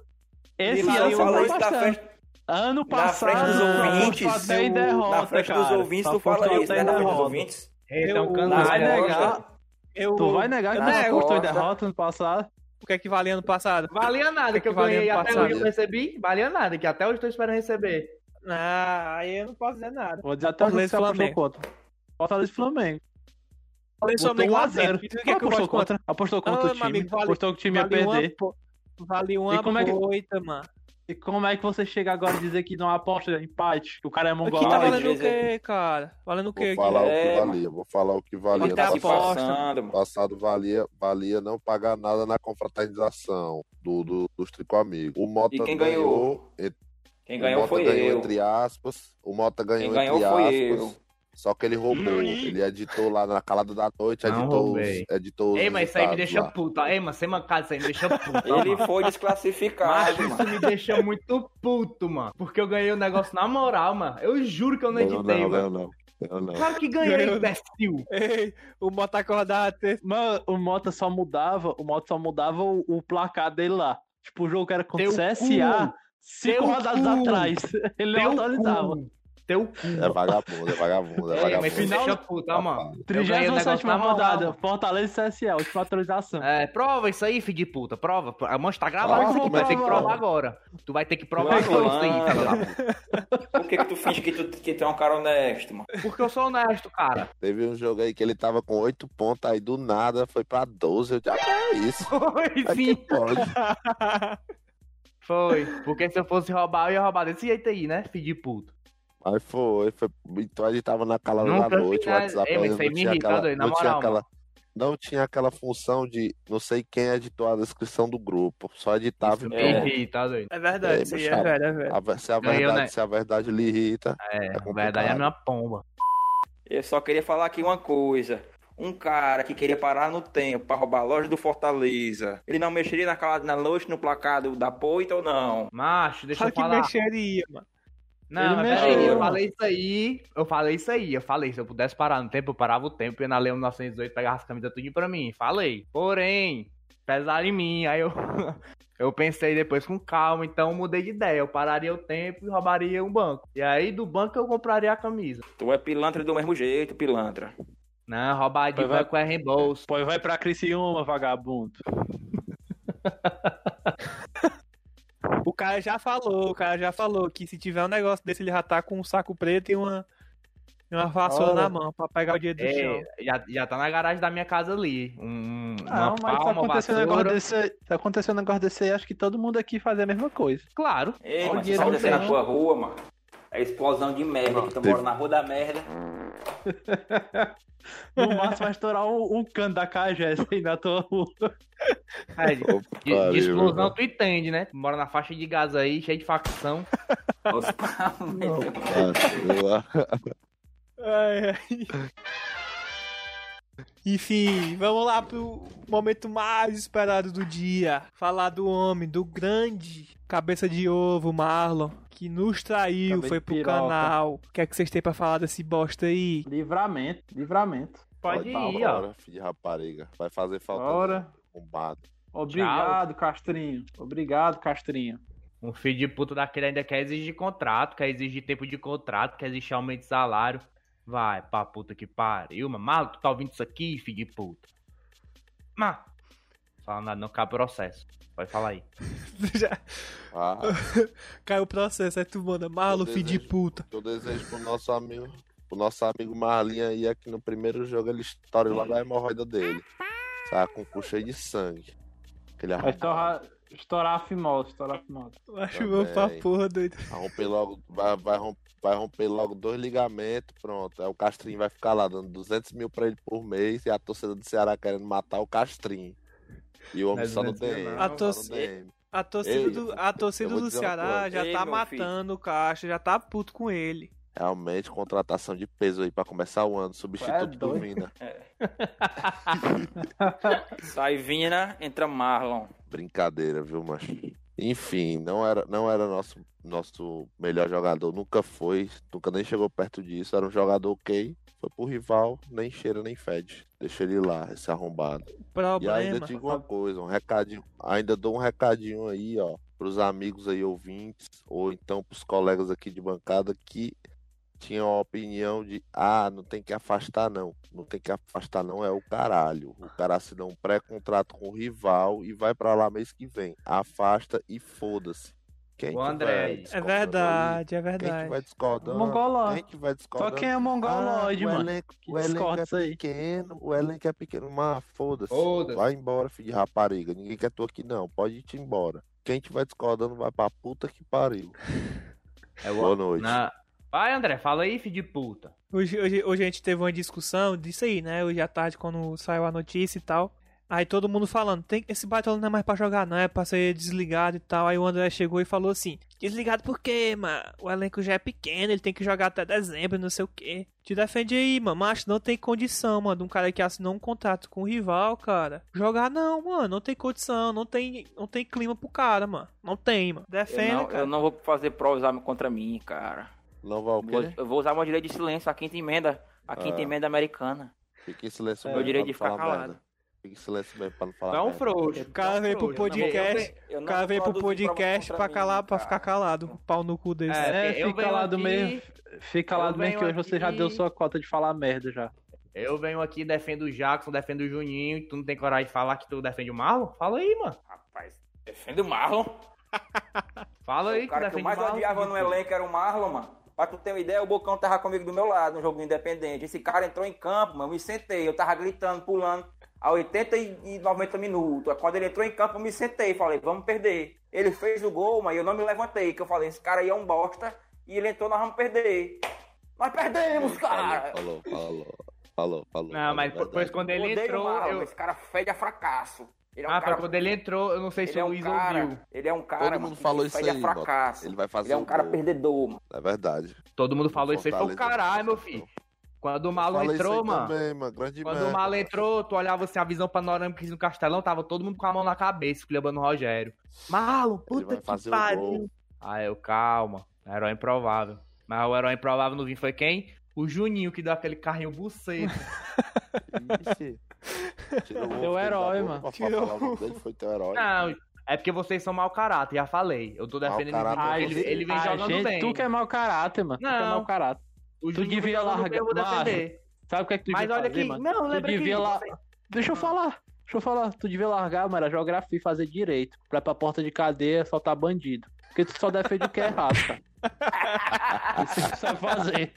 Esse Ele ano fala um isso na frente, Ano na passado, frente dos ouvintes. derrota, na frente dos cara. ouvintes, tu fala isso, né? Na frente dos derrota. ouvintes. Eita, Eu- um Tu vai negar? Eu, Tu vai negar que eu tu apostou em derrota ano passado? O que é que valia ano passado? Valia nada que eu Valia ganhei ano até hoje eu recebi. Valia nada, que até hoje eu tô esperando receber. Ah, aí eu não posso dizer nada. Vou dizer até que Fortaleza e apostou Flamengo. contra. Fortaleza e Flamengo. Falei Botou sobre 1 a 0 0. O que é que eu apostou contra? contra, apostou contra Ah, o meu time. amigo, vale- apostou que o time ia perder. vale uma E como é que- mano. E como é que você chega agora a dizer que não aposta empate? Que o cara é Aqui tá valendo o quê, cara? Valendo o quê? vou falar É, o que mano. valia. Vou falar o que valia. Se passado. passando, mano. passado valia, valia não pagar nada na confraternização do, do, dos Trico Amigos. O Mota E quem ganhou? et- Quem o ganhou Mota foi ganhou eu. entre aspas. O Mota ganhou, Quem ganhou entre foi aspas. Só que ele roubou. Ele editou lá na calada da noite, Não editou, os, roubei. editou os Ei, mas isso aí me deixa lá. puto. ó. Ei, mas sem mancada, isso aí me deixa puto. Ele mano. foi Mas desclassificado, isso mano. me deixa muito puto, mano. Porque eu ganhei o negócio na moral, mano. Eu juro que eu não Não, editei, não, mano. não, não. Eu não. Claro que ganhei, imbecil. Ei, o Mota acordar ter... Mano, o Mota só mudava, o Mota só mudava o, o placar dele lá. Tipo, o jogo que era contra o Teu CSA, cinco Teu rodadas cu. atrás. Ele não Teu atualizava. cu. Teu cu. É vagabundo, é vagabundo, é Ei, vagabundo. mas Final- deixa puta, mano. Eu ganhei o 37 negócio na moral, rodada, mano. Fortaleza e CSA, última atualização. É, prova isso aí, filho de puta. Prova. A tá Prova, isso aqui. Tu vai ter que prova. provar agora. Tu vai ter que provar é isso aí, filho da puta. Por que, que tu finge que tu, que tu é um cara honesto, mano? Porque eu sou honesto, cara. Teve um jogo aí que ele tava com 8 pontos, aí do nada foi pra 12. Eu já que é isso? Foi É que sim. pode. Foi. Porque se eu fosse roubar, eu ia roubar desse jeito aí, né, filho de puta. Aí foi, foi. Então a gente tava na calada Nunca da noite, o. WhatsApp Ei, mas aí não me tinha aquela, doido, na não tinha moral, aquela, não tinha aquela função de não sei quem editou a descrição do grupo, só editava Isso e É. pronto. irrita, doido. É verdade, aí meu é velho, é velho. A- Se a Ganhou, verdade, né? se a verdade lhe irrita, É, É a verdade é a minha pomba. Eu só queria falar aqui uma coisa. Um cara que queria parar no tempo pra roubar a loja do Fortaleza. Ele não mexeria naquela, na loja no placar do, da Poita ou não? Macho, deixa Só eu que falar. mexeria, mano. Não, Ele mas peraí, eu falei isso aí, eu falei isso aí, eu falei, se eu pudesse parar no tempo, eu parava o tempo, ia na Leão 1918, pegava as camisas tudo pra mim, falei. Porém, pesaram em mim, aí eu, eu pensei depois com calma, então eu mudei de ideia, eu pararia o tempo e roubaria um banco. E aí do banco eu compraria a camisa. Tu é pilantra do mesmo jeito, pilantra. Não, roubar de Vai, vai. banco é reembolso. Pô, vai pra Criciúma, vagabundo. O cara já falou, o cara já falou que se tiver um negócio desse, ele já tá com um saco preto e uma, uma vassoura na mão pra pegar o dinheiro do É, chão. já, já tá na garagem da minha casa ali. Um, Não, uma mas palma, acontecer um negócio desse, aí- se acontecer um negócio desse aí, acho que todo mundo aqui faz a mesma coisa. Claro. Ei, mas acontecer que na tua rua, mano. É explosão de merda, que tu teve- mora na rua da merda. No máximo vai estourar um, um cano da KGS aí na tua rua. É, de, Opa, de- de explosão mano. tu entende, né? Mora na faixa de gás aí, cheio de facção. Os. Ai, ai. Enfim, vamos lá pro momento mais esperado do dia. Falar do homem, do grande cabeça de ovo, Marlon, que nos traiu, foi pro piroca. canal. O que é que vocês têm pra falar desse bosta aí? Livramento, livramento. Pode ir, ó. filho de rapariga. Vai fazer falta Ora. Obrigado, Castrinho. Obrigado, Castrinho. Um filho de puta daquele ainda quer exigir contrato, quer exigir tempo de contrato, quer exigir aumento de salário. Vai, pra puta que pariu, mano. Malo, tu tá ouvindo isso aqui, filho de puta? Mas, fala nada, não cabe processo. Pode falar aí. Já Ah, caiu o processo, aí tu manda, Marlon, Eu filho de puta. eu desejo pro nosso amigo, pro nosso amigo Marlinho aí, é que no primeiro jogo ele estoure logo a hemorroida dele. Tá com o cu cheio de sangue. Aquele Vai arrombado. Estourar, a fimose, estourar a fimose. Acho bom pra Também. porra, doido. Vai romper logo, vai, vai, rom- vai romper logo dois ligamentos, pronto. Aí o Castrinho vai ficar lá dando 200 mil pra ele por mês e a torcida do Ceará querendo matar o Castrinho. E o homem é só no 200 mil, DM. não. A só no torcida-. A torcida Ei, do, a torcida do Ceará já Ei, tá matando o Caixa, já tá puto com ele. Realmente, contratação de peso aí pra começar o ano. Substituto do doido. Vina. Sai Vina, entra Marlon. Brincadeira, viu, macho? Enfim, não era, não era nosso, nosso melhor jogador, nunca foi, nunca nem chegou perto disso. Era um jogador ok, foi pro rival, nem cheira nem fede. Deixa ele lá, esse arrombado. E ainda Problema. digo uma coisa, um recadinho, ainda dou um recadinho aí, ó, pros amigos aí ouvintes, ou então pros colegas aqui de bancada que tinham a opinião de, ah, não tem que afastar não, não tem que afastar não, é o caralho. O cara assinou um pré-contrato com o rival e vai pra lá mês que vem. Afasta e foda-se. Quem Ô, que André, vai é verdade, é aí? Quem que verdade. vai discordando? Mongoló. Quem que vai Só discordando? quem é mongolóide, Ah, o mano. elenco, que o elenco é pequeno, o elenco é pequeno, mas foda-se. Foda-se. Vai embora, filho de rapariga. Ninguém quer tu aqui não. Pode ir embora. Quem tiver discordando vai pra puta que pariu. É Boa noite. Na... Vai, André, fala aí, filho de puta. Hoje, hoje, hoje a gente teve uma discussão disso aí, né? Hoje à tarde, quando saiu a notícia e tal. Aí todo mundo falando, tem, esse baitola não é mais pra jogar, não, é pra ser desligado e tal. Aí o André chegou e falou assim: Desligado por quê, mano? O elenco já é pequeno, ele tem que jogar até dezembro, não sei o quê. Te defende aí, mano. Macho, não tem condição, mano. De um cara que assinou um contrato com o rival, cara. Jogar não, mano. Não tem condição, não tem, não tem clima pro cara, mano. Não tem, mano. Eu Defenda, não, eu não vou fazer prova contra mim, cara. Não vai o Vou- quê? eu vou usar meu direito de silêncio, a quinta emenda. A quinta Ah. emenda americana. Fica em silêncio É, mesmo. meu direito pra de não ficar falar calado. merda. Fica em silêncio mesmo pra não falar Tu é um frouxo. O cara veio pro Eu não podcast, Eu o não cara veio pro podcast pra mim, calar, pra cara. ficar calado. Pau no cu desse. É, É, eu fica calado aqui- mesmo. Fica calado eu mesmo que hoje você já deu sua cota de falar merda já. Eu venho aqui, defendo o Jackson, defendo o Juninho, tu não tem coragem de falar que tu defende o Marlon? Fala aí, mano. Rapaz, defende o Marlon. Fala aí o que cara que eu defende mais o Marlon. odiava no elenco era o Marlon, mano. Pra tu ter uma ideia, o Bocão tava comigo do meu lado no jogo do Independente. Esse cara entrou em campo, mano, eu me sentei. Eu tava gritando, pulando a 80 e 90 minutos. Quando ele entrou em campo, eu me sentei. Falei, vamos perder. Ele fez o gol, mas eu não me levantei. Que eu falei, esse cara aí é um bosta. E ele entrou, nós vamos perder. Nós perdemos, cara. Falou, falou, falou, falou. Não, falou, mas verdade. pois quando ele entrou, Marlon, eu... Esse cara fede a fracasso. Ele é um Ah, cara... quando ele entrou, eu não sei se Ele é o um Luiz cara, ouviu. ele é um cara, Todo mano, mundo que falou isso aí, a Mota. fracasso. Ele vai fazer Ele é um cara gol. perdedor, mano. É verdade. Todo mundo falou isso aí, foi o caralho, meu filho. Quando o isso entrou, mano. Também, mano. Grande Quando merda. o Marlon entrou, tu olhava assim a visão panorâmica no Castelão, tava todo mundo com a mão na cabeça, esculhambando o Rogério. Ele puta que pariu. Aí eu, calma, herói improvável. Mas o herói improvável no vinho foi quem? O Juninho, que deu aquele carrinho buceta. Ixi. Tirou Teu herói, mano. Tirou. dele, foi teu herói. Não, é porque vocês são mau caráter, já falei. Eu tô defendendo ele, é ele, ele vem Ah, jogando gente, bem. Tu que é mau caráter, mano. Tu que é Não. mau caráter. O tu devia jogando largar- eu vou defender. Sabe o que é que tu Mas devia olha fazer, aqui, mano? não, tu lembra devia que... lá... você- Deixa eu falar. Deixa eu falar. Tu devia largar, mano, a geografia e fazer direito. Pra ir pra porta de cadeia soltar bandido. Porque tu só defende o que é errado, cara. Isso que tu sabe fazer.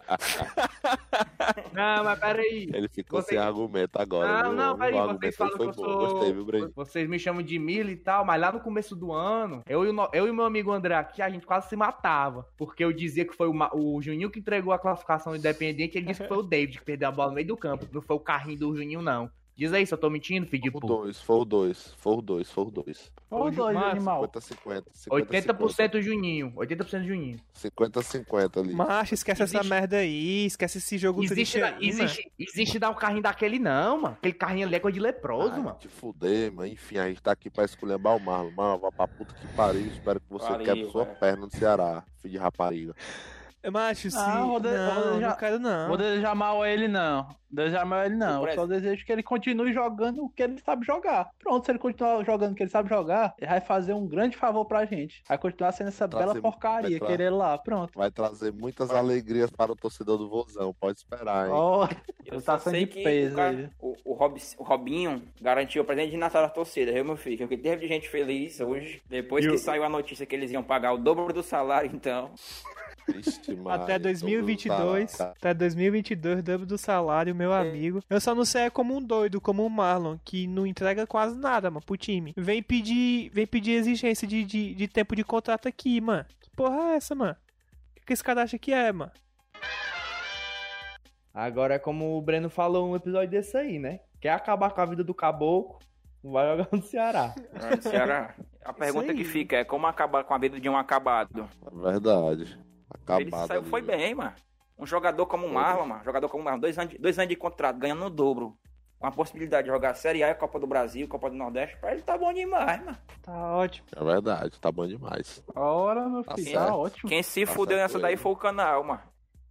Não, mas peraí. Ele ficou Vocês- sem argumento agora. Não, viu? não, peraí, vocês falam que eu sou- Gostei, viu? Vocês me chamam de Mila e tal, mas lá no começo do ano, eu e o, no- eu e meu amigo André aqui, a gente quase se matava. Porque eu dizia que foi o, Ma- o Juninho que entregou a classificação independente, ele disse que foi o David que perdeu a bola no meio do campo. Não foi o carrinho do Juninho, não. Diz aí se eu tô mentindo, filho de Foi o puta. dois, foi o dois, foi o dois, foi o dois. Ô, dois Mas- animal. 50-50. 80% Juninho. 80% Juninho. 50-50 ali. Macho, esquece essa Existe- merda aí, esquece esse jogo Existe, triste da- aí, existe, existe dar um carrinho daquele, não, mano. Aquele carrinho ali é coisa de leproso, Ai, mano. te fuder, mano. Enfim, a gente tá aqui pra esculhambar o Marlon. Mano, vá pra puta que pariu. Espero que você quebre sua perna no Ceará, filho de rapariga. Macho, sim. Ah, vou de- vou não, desejar- não quero não. Vou desejar mal a ele, não. Desejar mal a ele, não. O Eu só desejo que ele continue jogando o que ele sabe jogar. Pronto, se ele continuar jogando o que ele sabe jogar, ele vai fazer um grande favor pra gente. Vai continuar sendo essa Trazer- bela porcaria vai que ele é lá. Pronto. Vai trazer muitas alegrias para o torcedor do Vozão. Pode esperar, hein? Ó, Eu tá só sendo sei de que peso o, cara- aí. o, o, Rob- o Robinho garantiu o presente de Natal da torcida, viu, meu filho? Porque teve gente feliz hoje, depois E que o- saiu a notícia que eles iam pagar o dobro do salário, então. Vixe, Até todo 2022, tá lá. até 2022, dobro do salário, meu amigo. Eu só não sei é como um doido, como o Marlon, que não entrega quase nada, mano, pro time. Vem pedir, vem pedir exigência de, de, de tempo de contrato aqui, mano. Que porra é essa, mano? O que, que esse cara acha que é, mano? Agora é como o Breno falou um episódio desse aí, né? Quer acabar com a vida do caboclo, vai jogar no Ceará. Ah, Ceará. A pergunta que fica é como acabar com a vida de um acabado. É Verdade. Ele saiu, ali, foi velho. bem, mano. Um jogador como o Marlon, mano. Jogador como o Marlon, dois anos, de, dois anos de contrato, ganhando o dobro. Com a possibilidade de jogar a Série A, a Copa do Brasil, Copa do Nordeste, pra ele tá bom demais, mano. Tá ótimo. É verdade, tá bom demais. Ora, meu Tá filho, certo. tá ótimo. Quem se Tá fudeu nessa daí ele. foi o canal, mano.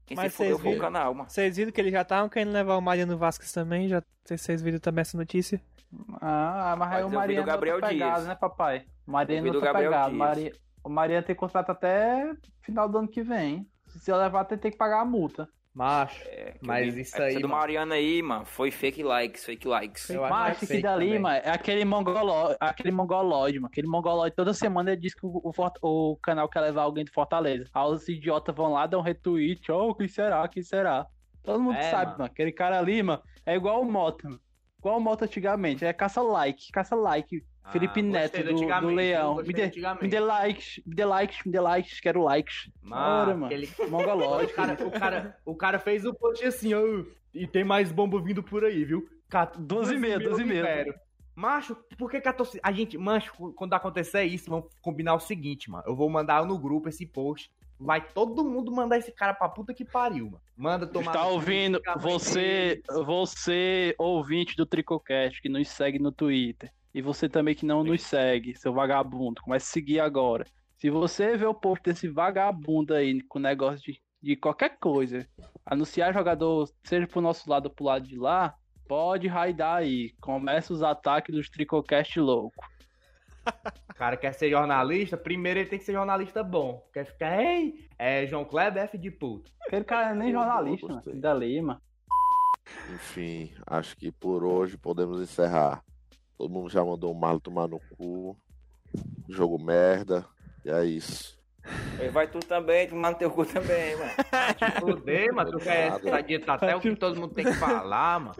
Quem Mas se fudeu foi o canal, mano. Vocês viram que eles já estavam querendo levar o Mariano Vasquez também? Já vocês viram também essa notícia? Ah, mas aí Mas o eu vi do Mariano Gabriel tá pegado, Dias. né, papai? O Mariano do tá Gabriel pegado. Dias. Maria... O Mariano tem contrato até final do ano que vem. Se eu levar, tem que pagar a multa. Macho, É, que Mas isso essa aí, do mano. Mariano aí, mano, foi fake likes, fake likes. Eu acho Mas mais esse fake dali, também. mano, é aquele mongoló, aquele mongolóide, mano. Aquele mongolóide, toda semana ele diz que o, o o canal quer levar alguém de Fortaleza. Aí os idiotas vão lá, dão um retweet, oh, quem será, quem será? Todo mundo É, sabe, mano. mano. Aquele cara ali, mano, é igual o Mota, mano. Igual o Mota antigamente, é caça like, caça like. Felipe Ah, Neto do do, Leão. Me dê, me dê likes, me dê likes, me dê likes, quero likes. Ora, mano. aquele... Mongolóide. o, cara, o, cara, o cara fez o post assim, ó. E tem mais bomba vindo por aí, viu? Ca- 12 e meia, 12 e meia. Macho, por que, que a torcida. A gente, mancho, quando acontecer isso, vamos combinar o seguinte, mano. Eu vou mandar no grupo esse post. Vai todo mundo mandar esse cara pra puta que pariu, mano. Manda tomar. Está ouvindo você, você ouvinte do Tricocast que nos segue no Twitter e você também que não nos segue, seu vagabundo, comece a seguir agora. Se você vê o post desse vagabundo aí com negócio de de qualquer coisa, anunciar jogador, seja pro nosso lado ou pro lado de lá, pode raidar aí. Começa os ataques dos Tricocast louco. O cara quer ser jornalista, primeiro ele tem que ser jornalista bom. Quer ficar, ei, é João Kleber F de puto. Aquele cara é nem jornalista, mano. gostei. Da Lima. Enfim, acho que por hoje podemos encerrar. Todo mundo já mandou o malo tomar no cu. Jogo merda. E é isso. Aí vai tu também, tu manda teu cu também, mano. Fuder, mano, tu quer essa dieta até o que todo mundo tem que falar, mano.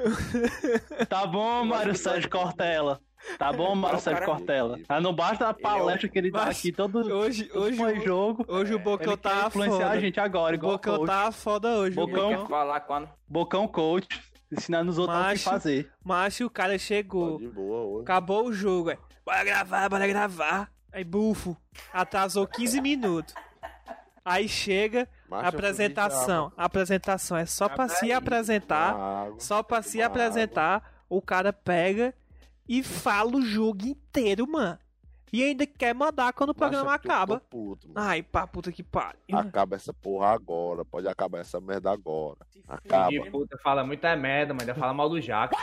Tá bom, Mário Sérgio Cortella. Tá bom, Mário Sérgio cara- Cortella. Ah, não basta a palestra que ele dá Mas aqui todo, Hoje, todo hoje, o- jogo. hoje o Bocão Ele quer tá influenciar foda. a gente agora, O igual o Bocão coach. tá foda hoje. Bocão- Bocão. Falar quando. Bocão coach, ensinando os outros Macho. fazer. Mas o cara chegou. Tá de boa hoje. Acabou o jogo, é. Bora gravar, bora gravar. Aí, bufo. Atrasou 15 minutos. Aí chega Macho, a apresentação. A apresentação é só pra se apresentar. água. Só pra se Tomar apresentar. O cara pega e fala o jogo inteiro, mano. E ainda quer mandar quando o programa é eu acaba. puto. Ai, pá, puta que pariu. Acaba essa porra agora. Pode acabar essa merda agora. Acaba. De puta, fala muita merda, mano. Ainda fala mal do Jaco.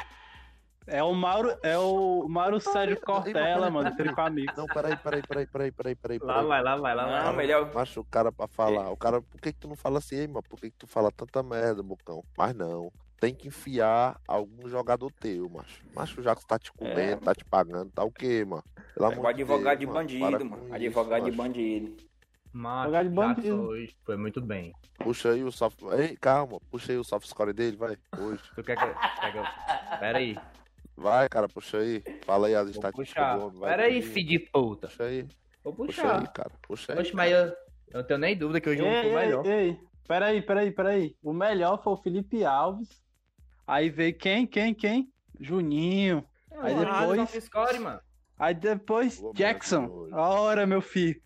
É o Mauro, é o Mauro Sérgio Cortella, mas- mano, Trico Amigo. Não, peraí, peraí, peraí, peraí, peraí, peraí. Lá vai, lá vai, lá vai. Não, melhor. Macho, o cara pra falar. O cara, por que que tu não fala assim, mano? Por que que tu fala tanta merda, Bocão? Mas não. Tem que enfiar algum jogador teu, macho. Macho, já que tá te comendo, tá te pagando, tá o quê, mano? Pelo É amor o advogado de Deus, mano, bandido, mano. com Advogado isso, de macho. bandido. Macho, de bandido. Jackson hoje foi muito bem. Puxa aí o soft. Ei, calma, puxa aí o soft score dele, vai. Hoje. Tu quer que eu... Quer que eu... Pera aí. Vai, cara, puxa aí. Fala aí as Vou estatísticas puxar. do homem. vai, Pera aí, puxa filho de puta. Puxa aí, Vou puxa puxar. aí, cara. Puxa aí. Oxe, mas eu, eu não tenho nem dúvida que hoje o jogo foi o Ei, melhor. ei, ei, peraí, peraí, peraí. O melhor foi o Felipe Alves. Aí veio quem, quem, quem? Juninho. Aí Mano, depois- score, mano. Aí depois, Boa Jackson. Ora, meu filho.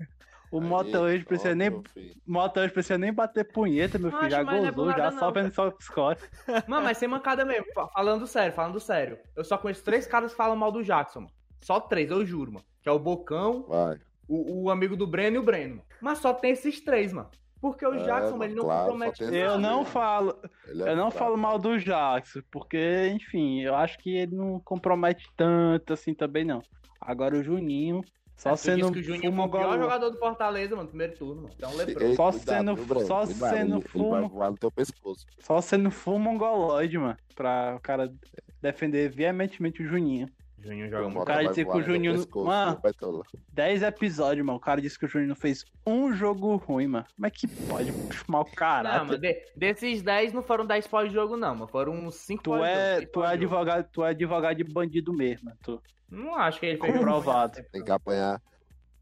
O Aí, Mota hoje precisa ó, nem. Mota hoje precisa nem bater punheta, meu filho. Já é gozou, já só vendo só score. Mano, mas sem mancada mesmo. Fa- Falando sério, falando sério. Eu só conheço três caras que falam mal do Jackson, mano. Só três, eu juro, mano. Que é o Bocão, Vai. o, o amigo do Breno e o Breno. mano. Mas só tem esses três, mano. Porque o É, Jackson, mano, ele não claro, compromete só tem Eu não falo, é eu não fraco. falo mal do Jackson, porque, enfim, eu acho que ele não compromete tanto assim também, não. Agora o Juninho, só É, sendo que o Juninho foi fumo o pior jogador do Fortaleza, mano, primeiro turno, mano. Então lembrou. Ei, Só cuidado, sendo- só Cuidado, sendo ele- ele vai fumo. voar no teu pescoço. Só sendo full mongoloide, mano, pra o cara defender veementemente o Juninho. Juninho O joga muito. Mota cara disse que o Juninho- pescoço, Mano. viu, Baitola? 10 episódios, mano, o cara disse que o Juninho não fez um jogo ruim, mano. Como é que pode chamar o Não, caráter? mano, de- desses 10 não foram 10 pós-jogo, não, mano. Foram uns 5 Tu pós-jogo. é, tu é advogado, tu é advogado de bandido mesmo, mano, tu. Não acho que ele fez Comprovado. Tem que apanhar.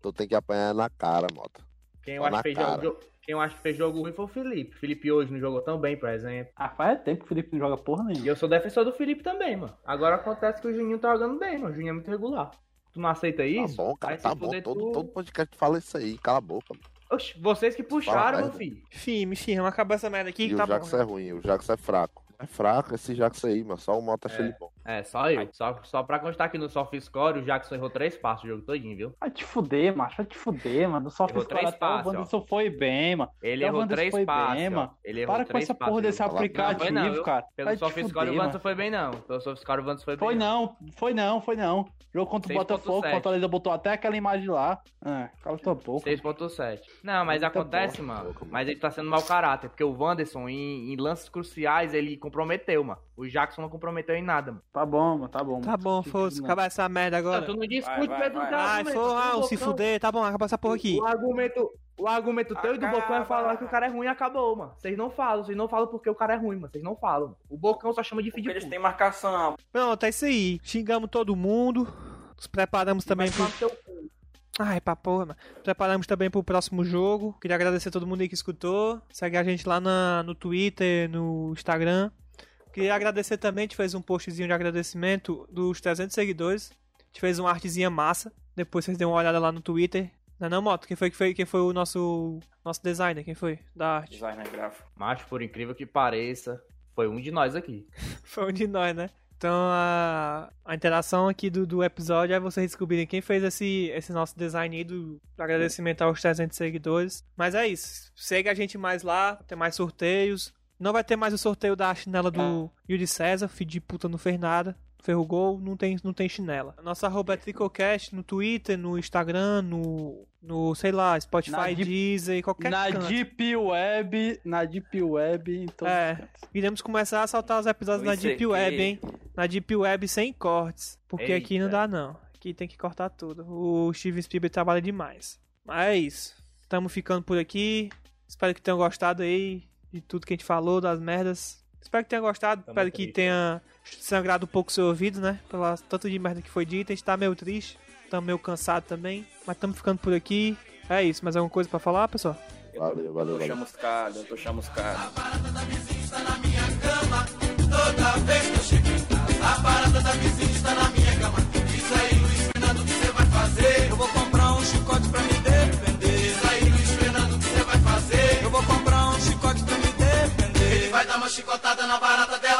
Tu tem que apanhar na cara, Mota. Quem eu, acho que fez jogo, quem eu acho que fez jogo ruim foi o Felipe. Felipe hoje não jogou tão bem, por exemplo. Ah, faz tempo que o Felipe não joga porra E nenhuma. eu sou defensor do Felipe também, mano. Agora acontece que o Juninho tá jogando bem, mano. O Juninho é muito regular. Tu não aceita Tá isso? bom, cara, tá bom. Todo, tu. todo podcast fala isso aí. Cala a boca, mano. Oxe, vocês que puxaram, meu filho. Enfim, vamos acabar essa merda aqui E que o tá bom. Jackson é ruim, o Jackson é fraco. É fraco esse Jackson aí, mano. Só o Mota acha É. ele bom. É, só eu. Só, só pra constar aqui no Soft Score, o Jackson errou três passos o jogo todinho, viu? Vai te fuder, macho, vai te fuder, mano. Errou fiz três até o passes, Wanderson foi bem, mano. Ele errou o Wanderson três foi passes, bem, ó. mano. Ele errou Para com três essa porra desse aplicativo, Não, não, cara. Pelo Vai Soft Score, o Vanderson mano. foi bem, não. Pelo Soft Score, o Vanderson foi bem. Foi não, foi não, foi não. Jogo contra o 6.7. Botafogo, o Fortaleza botou até aquela imagem lá. Ah, cala tua boca. 6.7. Não, mas Muita acontece, mano. Mas ele tá sendo mau caráter, porque o Wanderson, em, em lances cruciais, ele comprometeu, mano. O Jackson não comprometeu em nada, mano. Tá bom, mano, tá bom. Tá bom, foda-se, acabar essa merda Não, agora. tu não discute Vai, vai. Gago, Ai, ah, do se fuder, tá bom, acaba essa porra aqui. O argumento, o argumento teu e do Bocão é falar que o cara é ruim e acabou, mano. Vocês não falam, vocês não falam porque o cara é ruim, mano. Vocês não falam. mano. O Bocão só chama de filho de eles têm marcação. Pronto, é isso aí. Xingamos todo mundo. Nos preparamos também pro. teu. Ai, pra porra, mano. Preparamos também pro próximo jogo. Queria agradecer a todo mundo aí que escutou. Segue a gente lá na, no Twitter, no Instagram. Queria agradecer também, a gente fez um postzinho de agradecimento dos 300 seguidores. A gente fez uma artezinha massa. Depois vocês dêem uma olhada lá no Twitter. Não, é não, Moto? Quem foi, que foi, quem foi o nosso, nosso designer? Quem foi? Da arte. Designer gráfico. Mas, por incrível que pareça, foi um de nós aqui. Foi um de nós, né? Então a, a interação aqui do, do episódio é vocês descobrirem quem fez esse, esse nosso design aí do agradecimento aos 300 seguidores. Mas é isso. Segue a gente mais lá, tem mais sorteios. Não vai ter mais o sorteio da chinela do Yuri César, filho de puta não fez nada. Ferro Gol, não tem, não tem chinela. Nossa arroba é Tricocast no Twitter, no Instagram, no, no sei lá, Spotify, Na Deezer, qualquer na canto. Deep Web, na Deep Web, então. É. Iremos começar a soltar os episódios na Deep aqui. Web, hein? Na Deep Web sem cortes. Porque aqui não Eita. dá, não. Aqui tem que cortar tudo. O Steven Spielberg trabalha demais. Mas é isso. Tamo ficando por aqui. Espero que tenham gostado aí de tudo que a gente falou, das merdas. Espero que tenham gostado. Tamo Espero que triste. tenha sangrado um pouco o seu ouvido, né? Pela tanto de merda que foi dita. A gente tá meio triste. Tamo meio cansado também. Mas tamo ficando por aqui. É isso. Mais alguma coisa pra falar, pessoal? Valeu, valeu, Tô valeu. chamuscado, eu tô chamuscado. Toda vez que eu chego em casa, a parada da vizinha está na minha chicotada na barata dela.